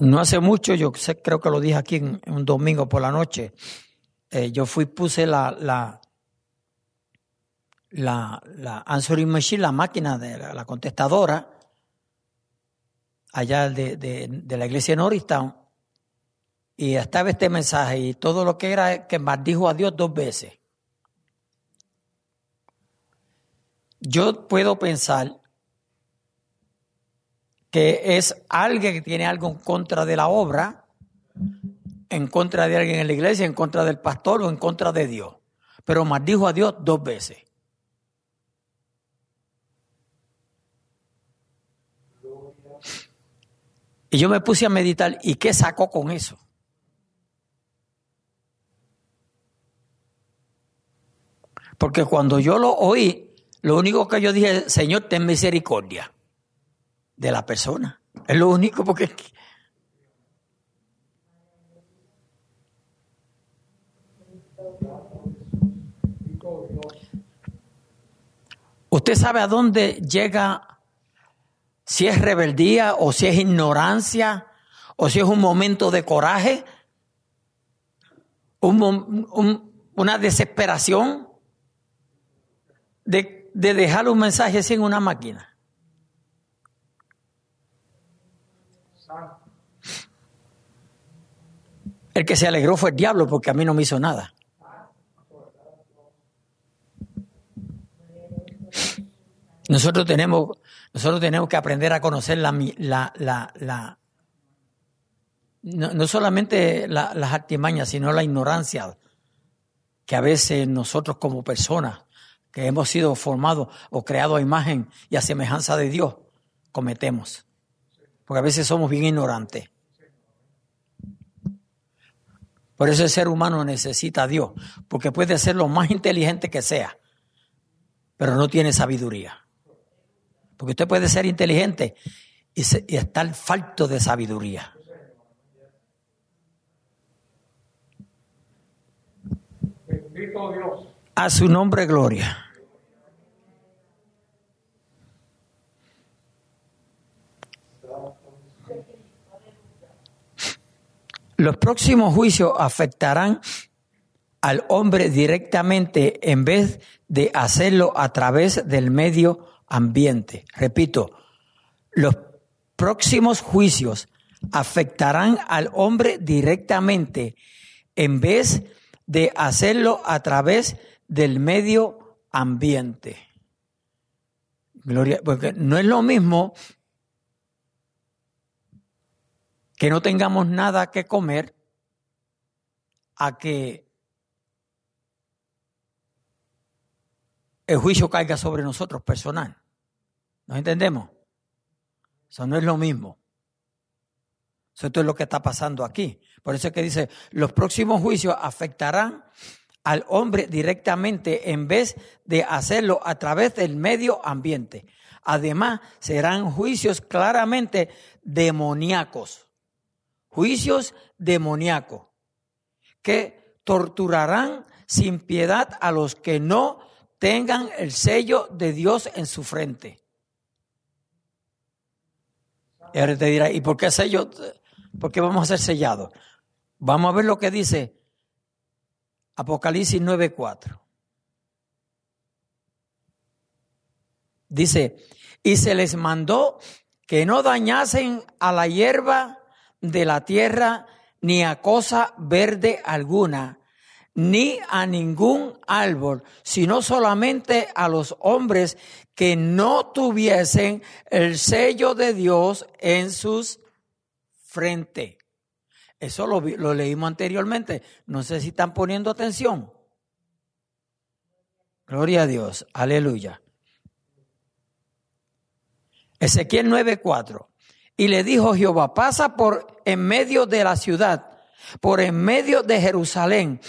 No hace mucho, yo sé, creo que lo dije aquí en, un domingo por la noche, eh, yo fui, puse la, la, la, answering machine, la máquina de la, contestadora, allá de, de, de, la iglesia en Norristown, y estaba este mensaje y todo lo que era que maldijo a Dios dos veces. Yo puedo pensar que es alguien que tiene algo en contra de la obra en contra de alguien en la iglesia, en contra del pastor o en contra de Dios. Pero maldijo a Dios dos veces. Y yo me puse a meditar, ¿y qué sacó con eso? Porque cuando yo lo oí, lo único que yo dije, Señor, ten misericordia de la persona. Es lo único porque... ¿Usted sabe a dónde llega si es rebeldía o si es ignorancia o si es un momento de coraje? una desesperación de, de dejar un mensaje sin una máquina. El que se alegró fue el diablo porque a mí no me hizo nada. Nosotros tenemos, nosotros tenemos que aprender a conocer la, la, la, no, solamente las artimañas, sino la ignorancia que a veces nosotros como personas que hemos sido formados o creados a imagen y a semejanza de Dios cometemos. Porque a veces somos bien ignorantes. Por eso el ser humano necesita a Dios, porque puede ser lo más inteligente que sea, pero no tiene sabiduría. Porque usted puede ser inteligente y, estar falto de sabiduría. A su nombre, gloria. Los próximos juicios afectarán al hombre directamente en vez de hacerlo a través del medio ambiente. Repito, los próximos juicios afectarán al hombre directamente en vez de hacerlo a través del medio ambiente. Gloria, porque no es lo mismo que no tengamos nada que comer a que el juicio caiga sobre nosotros personal. ¿Nos entendemos? Eso no es lo mismo. Eso es lo que está pasando aquí. Por eso es que dice, los próximos juicios afectarán al hombre directamente en vez de hacerlo a través del medio ambiente. Además, serán juicios claramente demoníacos. Juicios demoníacos que torturarán sin piedad a los que no tengan el sello de Dios en su frente. Y ahora te dirá, ¿y por qué sello? ¿Por qué vamos a ser sellados? Vamos a ver lo que dice Apocalipsis 9:4. Dice, y se les mandó que no dañasen a la hierba de la tierra, ni a cosa verde alguna, ni a ningún árbol, sino solamente a los hombres que no tuviesen el sello de Dios en sus frente. Eso lo, lo, leímos anteriormente. No sé si están poniendo atención. Gloria a Dios. Aleluya. Ezequiel 9:4. Y le dijo Jehová, pasa por en medio de la ciudad, por en medio de Jerusalén,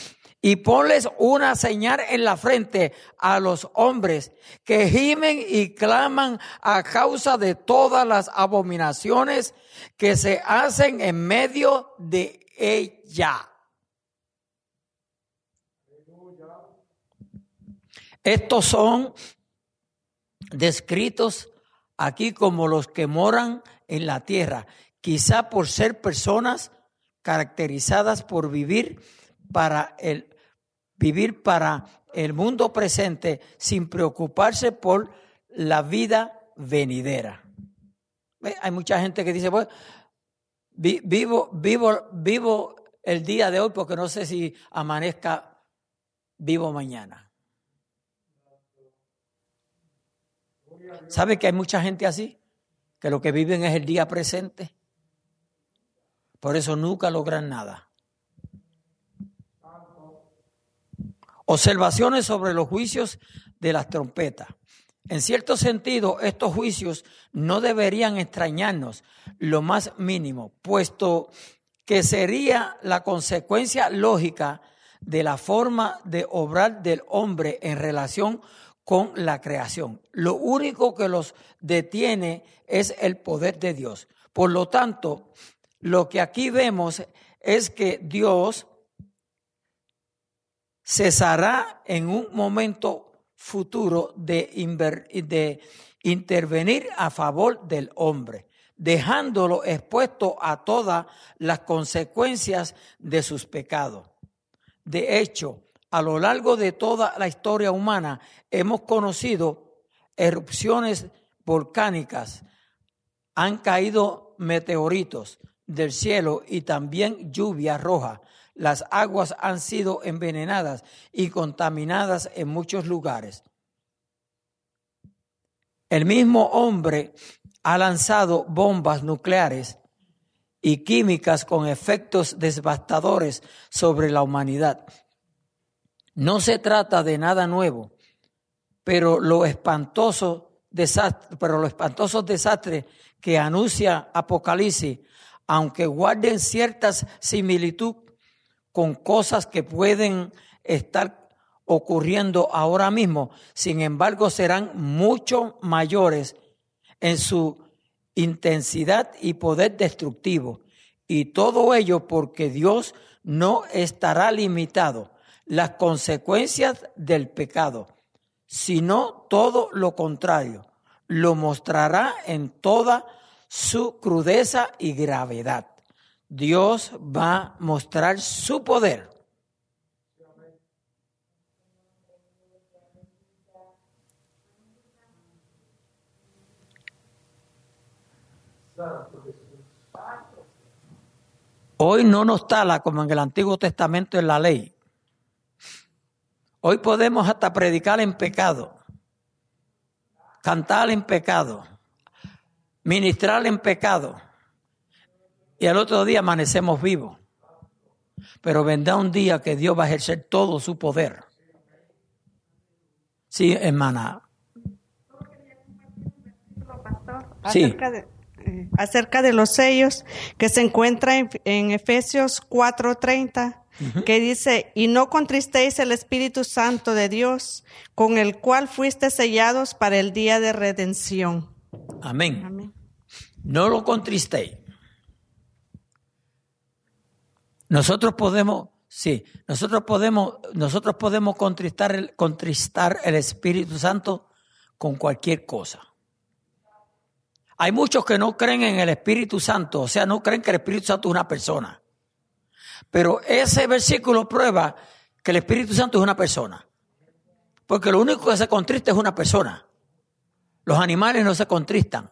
y ponles una señal en la frente a los hombres que gimen y claman a causa de todas las abominaciones que se hacen en medio de ella. Estos son descritos aquí como los que moran en la tierra, quizá por ser personas caracterizadas por vivir para el vivir para el mundo presente sin preocuparse por la vida venidera. Hay mucha gente que dice, pues, vivo, vivo, vivo el día de hoy porque no sé si amanezca vivo mañana. ¿Sabe que hay mucha gente así? que lo que viven es el día presente. Por eso nunca logran nada. Observaciones sobre los juicios de las trompetas. En cierto sentido, estos juicios no deberían extrañarnos lo más mínimo, puesto que sería la consecuencia lógica de la forma de obrar del hombre en relación con la creación. Lo único que los detiene es el poder de Dios. Por lo tanto, lo que aquí vemos es que Dios cesará en un momento futuro de, intervenir a favor del hombre, dejándolo expuesto a todas las consecuencias de sus pecados. De hecho, a lo largo de toda la historia humana hemos conocido erupciones volcánicas, han caído meteoritos del cielo y también lluvia roja. Las aguas han sido envenenadas y contaminadas en muchos lugares. El mismo hombre ha lanzado bombas nucleares y químicas con efectos devastadores sobre la humanidad. No se trata de nada nuevo, pero lo espantoso desastre, pero los espantosos desastres que anuncia Apocalipsis, aunque guarden ciertas similitud con cosas que pueden estar ocurriendo ahora mismo, sin embargo serán mucho mayores en su intensidad y poder destructivo. Y todo ello porque Dios no estará limitado las consecuencias del pecado, sino todo lo contrario, lo mostrará en toda su crudeza y gravedad. Dios va a mostrar su poder. Hoy no nos tala como en el Antiguo Testamento en la ley. Hoy podemos hasta predicar en pecado, cantar en pecado, ministrar en pecado. Y al otro día amanecemos vivos. Pero vendrá un día que Dios va a ejercer todo su poder. Sí, hermana. Sí acerca de los sellos que se encuentra en, Efesios 4:30, que dice, y no contristéis el Espíritu Santo de Dios, con el cual fuiste sellados para el día de redención. Amén. No lo contristéis. Nosotros podemos, sí, nosotros podemos, nosotros podemos contristar contristar el Espíritu Santo con cualquier cosa. Hay muchos que no creen en el Espíritu Santo, o sea, no creen que el Espíritu Santo es una persona. Pero ese versículo prueba que el Espíritu Santo es una persona. Porque lo único que se contrista es una persona. Los animales no se contristan.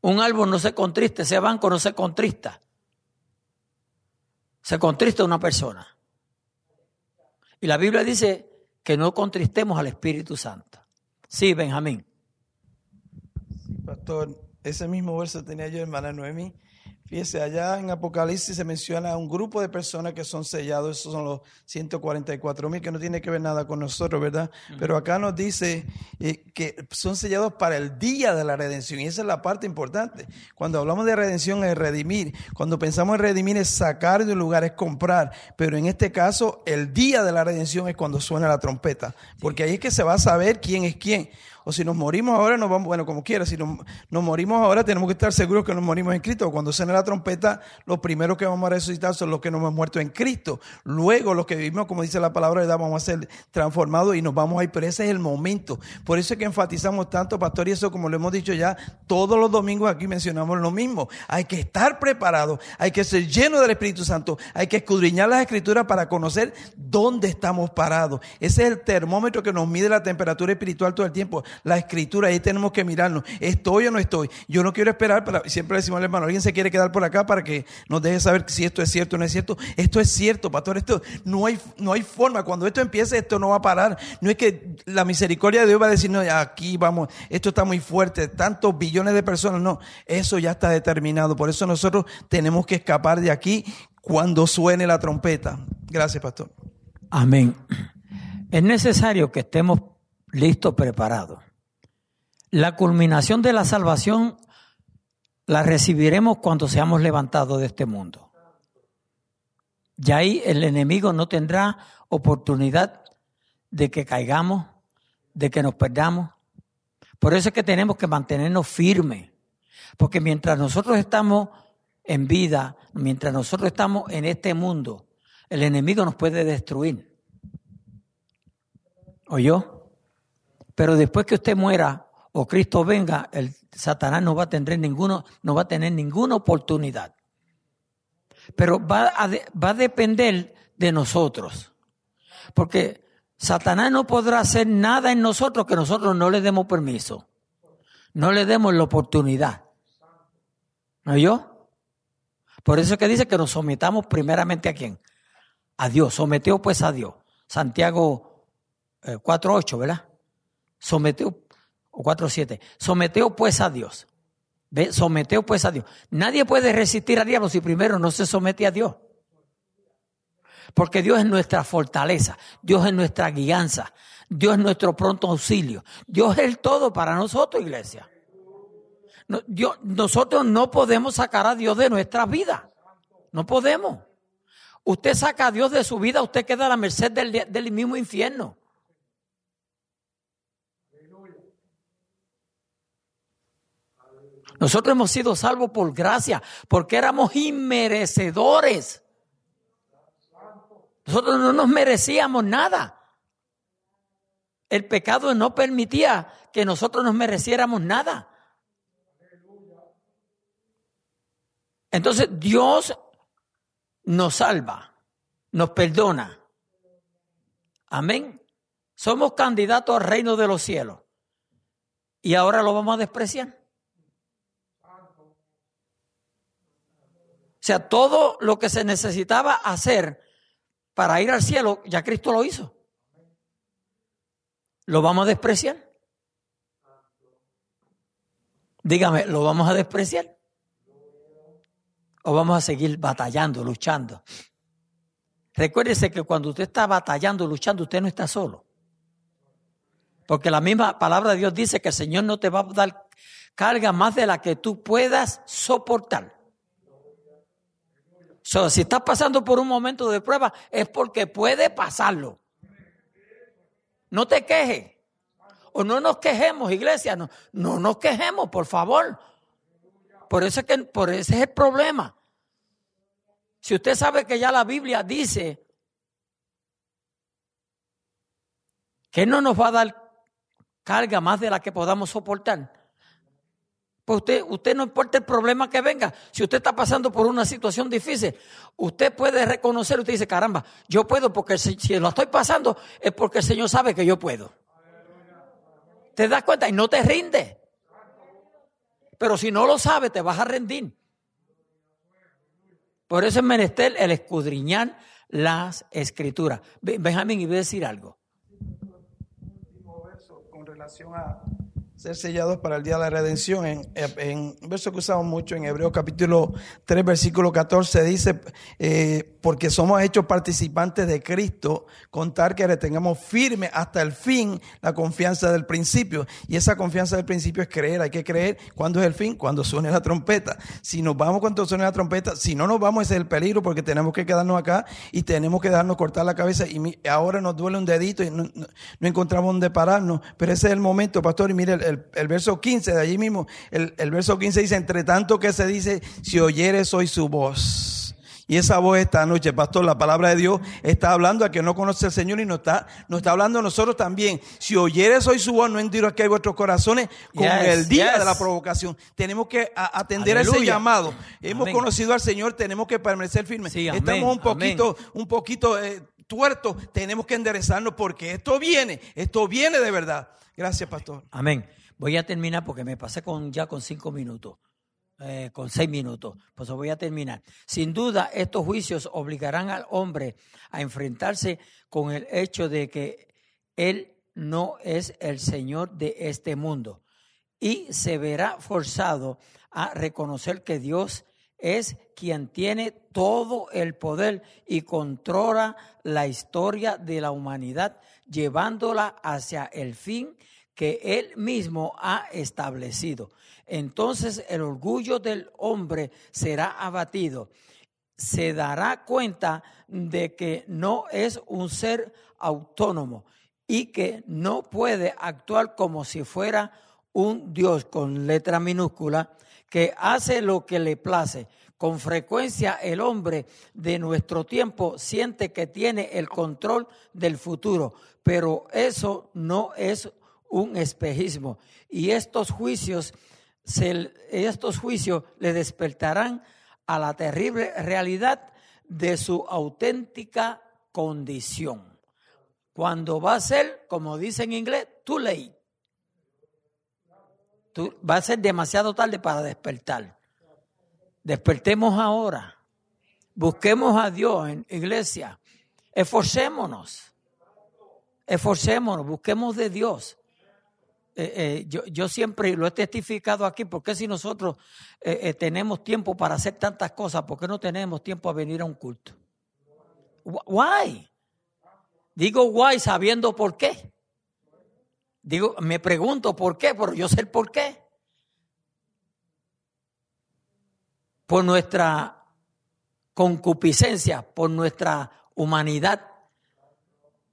Un árbol no se contrista, ese banco no se contrista. Se contrista una persona. Y la Biblia dice que no contristemos al Espíritu Santo. Sí, Benjamín. Pastor, ese mismo verso tenía yo, hermana Noemi. Fíjese, allá en Apocalipsis se menciona un grupo de personas que son sellados, esos son los 144 mil, que no tiene que ver nada con nosotros, ¿verdad? Pero acá nos dice eh, que son sellados para el día de la redención, y esa es la parte importante. Cuando hablamos de redención es redimir, cuando pensamos en redimir es sacar de un lugar, es comprar, pero en este caso el día de la redención es cuando suena la trompeta, porque ahí es que se va a saber quién es quién o si nos morimos ahora, nos vamos, bueno, como quiera, si nos, morimos ahora, tenemos que estar seguros que nos morimos en Cristo. Cuando suene la trompeta, los primeros que vamos a resucitar son los que nos hemos muerto en Cristo. Luego, los que vivimos, como dice la palabra de Dios, vamos a ser transformados y nos vamos a ir, pero ese es el momento. Por eso es que enfatizamos tanto, pastor, y eso, como lo hemos dicho ya, todos los domingos aquí mencionamos lo mismo. Hay que estar preparado, hay que ser lleno del Espíritu Santo, hay que escudriñar las Escrituras para conocer dónde estamos parados. Ese es el termómetro que nos mide la temperatura espiritual todo el tiempo la escritura, ahí tenemos que mirarnos, ¿estoy o no estoy? Yo no quiero esperar, para, siempre decimos al hermano, alguien se quiere quedar por acá para que nos deje saber si esto es cierto o no es cierto. Esto es cierto, pastor, esto no hay, no hay forma, cuando esto empiece esto no va a parar. No es que la misericordia de Dios va a decir, no, aquí vamos, esto está muy fuerte, tantos billones de personas, no, eso ya está determinado. Por eso nosotros tenemos que escapar de aquí cuando suene la trompeta. Gracias, pastor. Amén. Es necesario que estemos listos, preparados. La culminación de la salvación la recibiremos cuando seamos levantados de este mundo. Y ahí el enemigo no tendrá oportunidad de que caigamos, de que nos perdamos. Por eso es que tenemos que mantenernos firmes. Porque mientras nosotros estamos en vida, mientras nosotros estamos en este mundo, el enemigo nos puede destruir. ¿Oyó? Pero después que usted muera o Cristo venga, el Satanás no va a tener ninguno, no va a tener ninguna oportunidad. Pero va a, va a depender de nosotros. Porque Satanás no podrá hacer nada en nosotros que nosotros no le demos permiso. No le demos la oportunidad. ¿No yo? Por eso es que dice que nos sometamos primeramente a quién? A Dios. Sometió pues a Dios. Santiago 4.8, eh, ¿verdad? Sometió, o 4.7. Sometió pues a Dios. ¿Ve? Sometió pues a Dios. Nadie puede resistir al diablo si primero no se somete a Dios. Porque Dios es nuestra fortaleza, Dios es nuestra guianza, Dios es nuestro pronto auxilio. Dios es el todo para nosotros, iglesia. nosotros no podemos sacar a Dios de nuestra vida. No podemos. Usted saca a Dios de su vida, usted queda a la merced del mismo infierno. Nosotros hemos sido salvos por gracia, porque éramos inmerecedores. Nosotros no nos merecíamos nada. El pecado no permitía que nosotros nos mereciéramos nada. Entonces Dios nos salva, nos perdona. Amén. Somos candidatos al reino de los cielos. Y ahora lo vamos a despreciar. O sea, todo lo que se necesitaba hacer para ir al cielo, ya Cristo lo hizo. ¿Lo vamos a despreciar? Dígame, ¿lo vamos a despreciar? ¿O vamos a seguir batallando, luchando? Recuérdese que cuando usted está batallando, luchando, usted no está solo. Porque la misma palabra de Dios dice que el Señor no te va a dar carga más de la que tú puedas soportar si estás pasando por un momento de prueba, es porque puede pasarlo. No te quejes. O no nos quejemos, iglesia. No, no nos quejemos, por favor. Por eso, es que, por ese es el problema. Si usted sabe que ya la Biblia dice que no nos va a dar carga más de la que podamos soportar, pues usted, usted no importa el problema que venga. Si usted está pasando por una situación difícil, usted puede reconocer, usted dice, caramba, yo puedo porque si, lo estoy pasando es porque el Señor sabe que yo puedo. ¿Te das cuenta? Y no te rinde. Pero si no lo sabe, te vas a rendir. Por eso es menester el escudriñar las escrituras. Benjamín, iba a decir algo. Con relación a ser sellados para el día de la redención. En, en un verso que usamos mucho en Hebreos capítulo 3, versículo 14, dice, eh, porque somos hechos participantes de Cristo, contar que retengamos firme hasta el fin la confianza del principio. Y esa confianza del principio es creer, hay que creer cuando es el fin, cuando suene la trompeta. Si nos vamos cuando suene la trompeta, si no nos vamos ese es el peligro porque tenemos que quedarnos acá y tenemos que darnos cortar la cabeza y ahora nos duele un dedito y no, encontramos dónde pararnos, pero ese es el momento, pastor, y mire, el, el, verso 15 de allí mismo, el, el, verso 15 dice, entre tanto que se dice, si oyeres hoy su voz. Y esa voz esta noche, pastor, la palabra de Dios está hablando a que no conoce al Señor y nos está, nos está hablando a nosotros también. Si oyeres hoy su voz, no entiendo que hay vuestros corazones con el día de la provocación. Tenemos que atender a ese llamado. Hemos conocido al Señor, tenemos que permanecer firmes. Estamos un poquito, un poquito eh, tuertos, tenemos que enderezarnos porque esto viene, esto viene de verdad. Gracias, pastor. Amén. Voy a terminar porque me pasé con, ya con cinco minutos, eh, con seis minutos. Pues voy a terminar. Sin duda, estos juicios obligarán al hombre a enfrentarse con el hecho de que él no es el Señor de este mundo y se verá forzado a reconocer que Dios es quien tiene todo el poder y controla la historia de la humanidad, llevándola hacia el fin que él mismo ha establecido. Entonces el orgullo del hombre será abatido. Se dará cuenta de que no es un ser autónomo y que no puede actuar como si fuera un Dios con letra minúscula que hace lo que le place. Con frecuencia el hombre de nuestro tiempo siente que tiene el control del futuro, pero eso no es un espejismo. Y estos juicios, estos juicios le despertarán a la terrible realidad de su auténtica condición. Cuando va a ser, como dice en inglés, too late va a ser demasiado tarde para despertar. Despertemos ahora. Busquemos a Dios en iglesia. Esforcémonos. Esforcémonos, busquemos de Dios. Eh, eh, yo, siempre lo he testificado aquí, porque si nosotros eh, tenemos tiempo para hacer tantas cosas, ¿por qué no tenemos tiempo a venir a un culto? Why? Digo why sabiendo por qué. Digo, me pregunto por qué, pero yo sé el por qué. Por nuestra concupiscencia, por nuestra humanidad,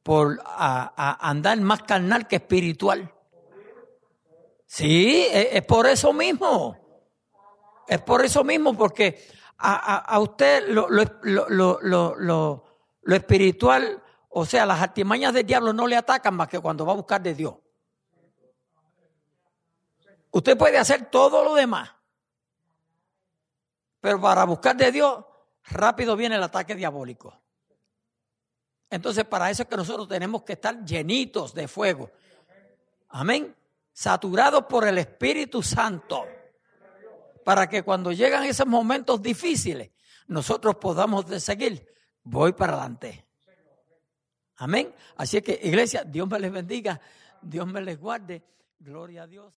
por andar más carnal que espiritual. Sí, es, por eso mismo. Es por eso mismo, porque a, usted lo, lo espiritual, o sea, las artimañas del diablo no le atacan más que cuando va a buscar de Dios. Usted puede hacer todo lo demás. Pero para buscar de Dios, rápido viene el ataque diabólico. Entonces, para eso es que nosotros tenemos que estar llenitos de fuego. Amén. Saturados por el Espíritu Santo. Para que cuando llegan esos momentos difíciles, nosotros podamos seguir. Voy para adelante. Amén. Así que, iglesia, Dios me les bendiga. Dios me les guarde. Gloria a Dios.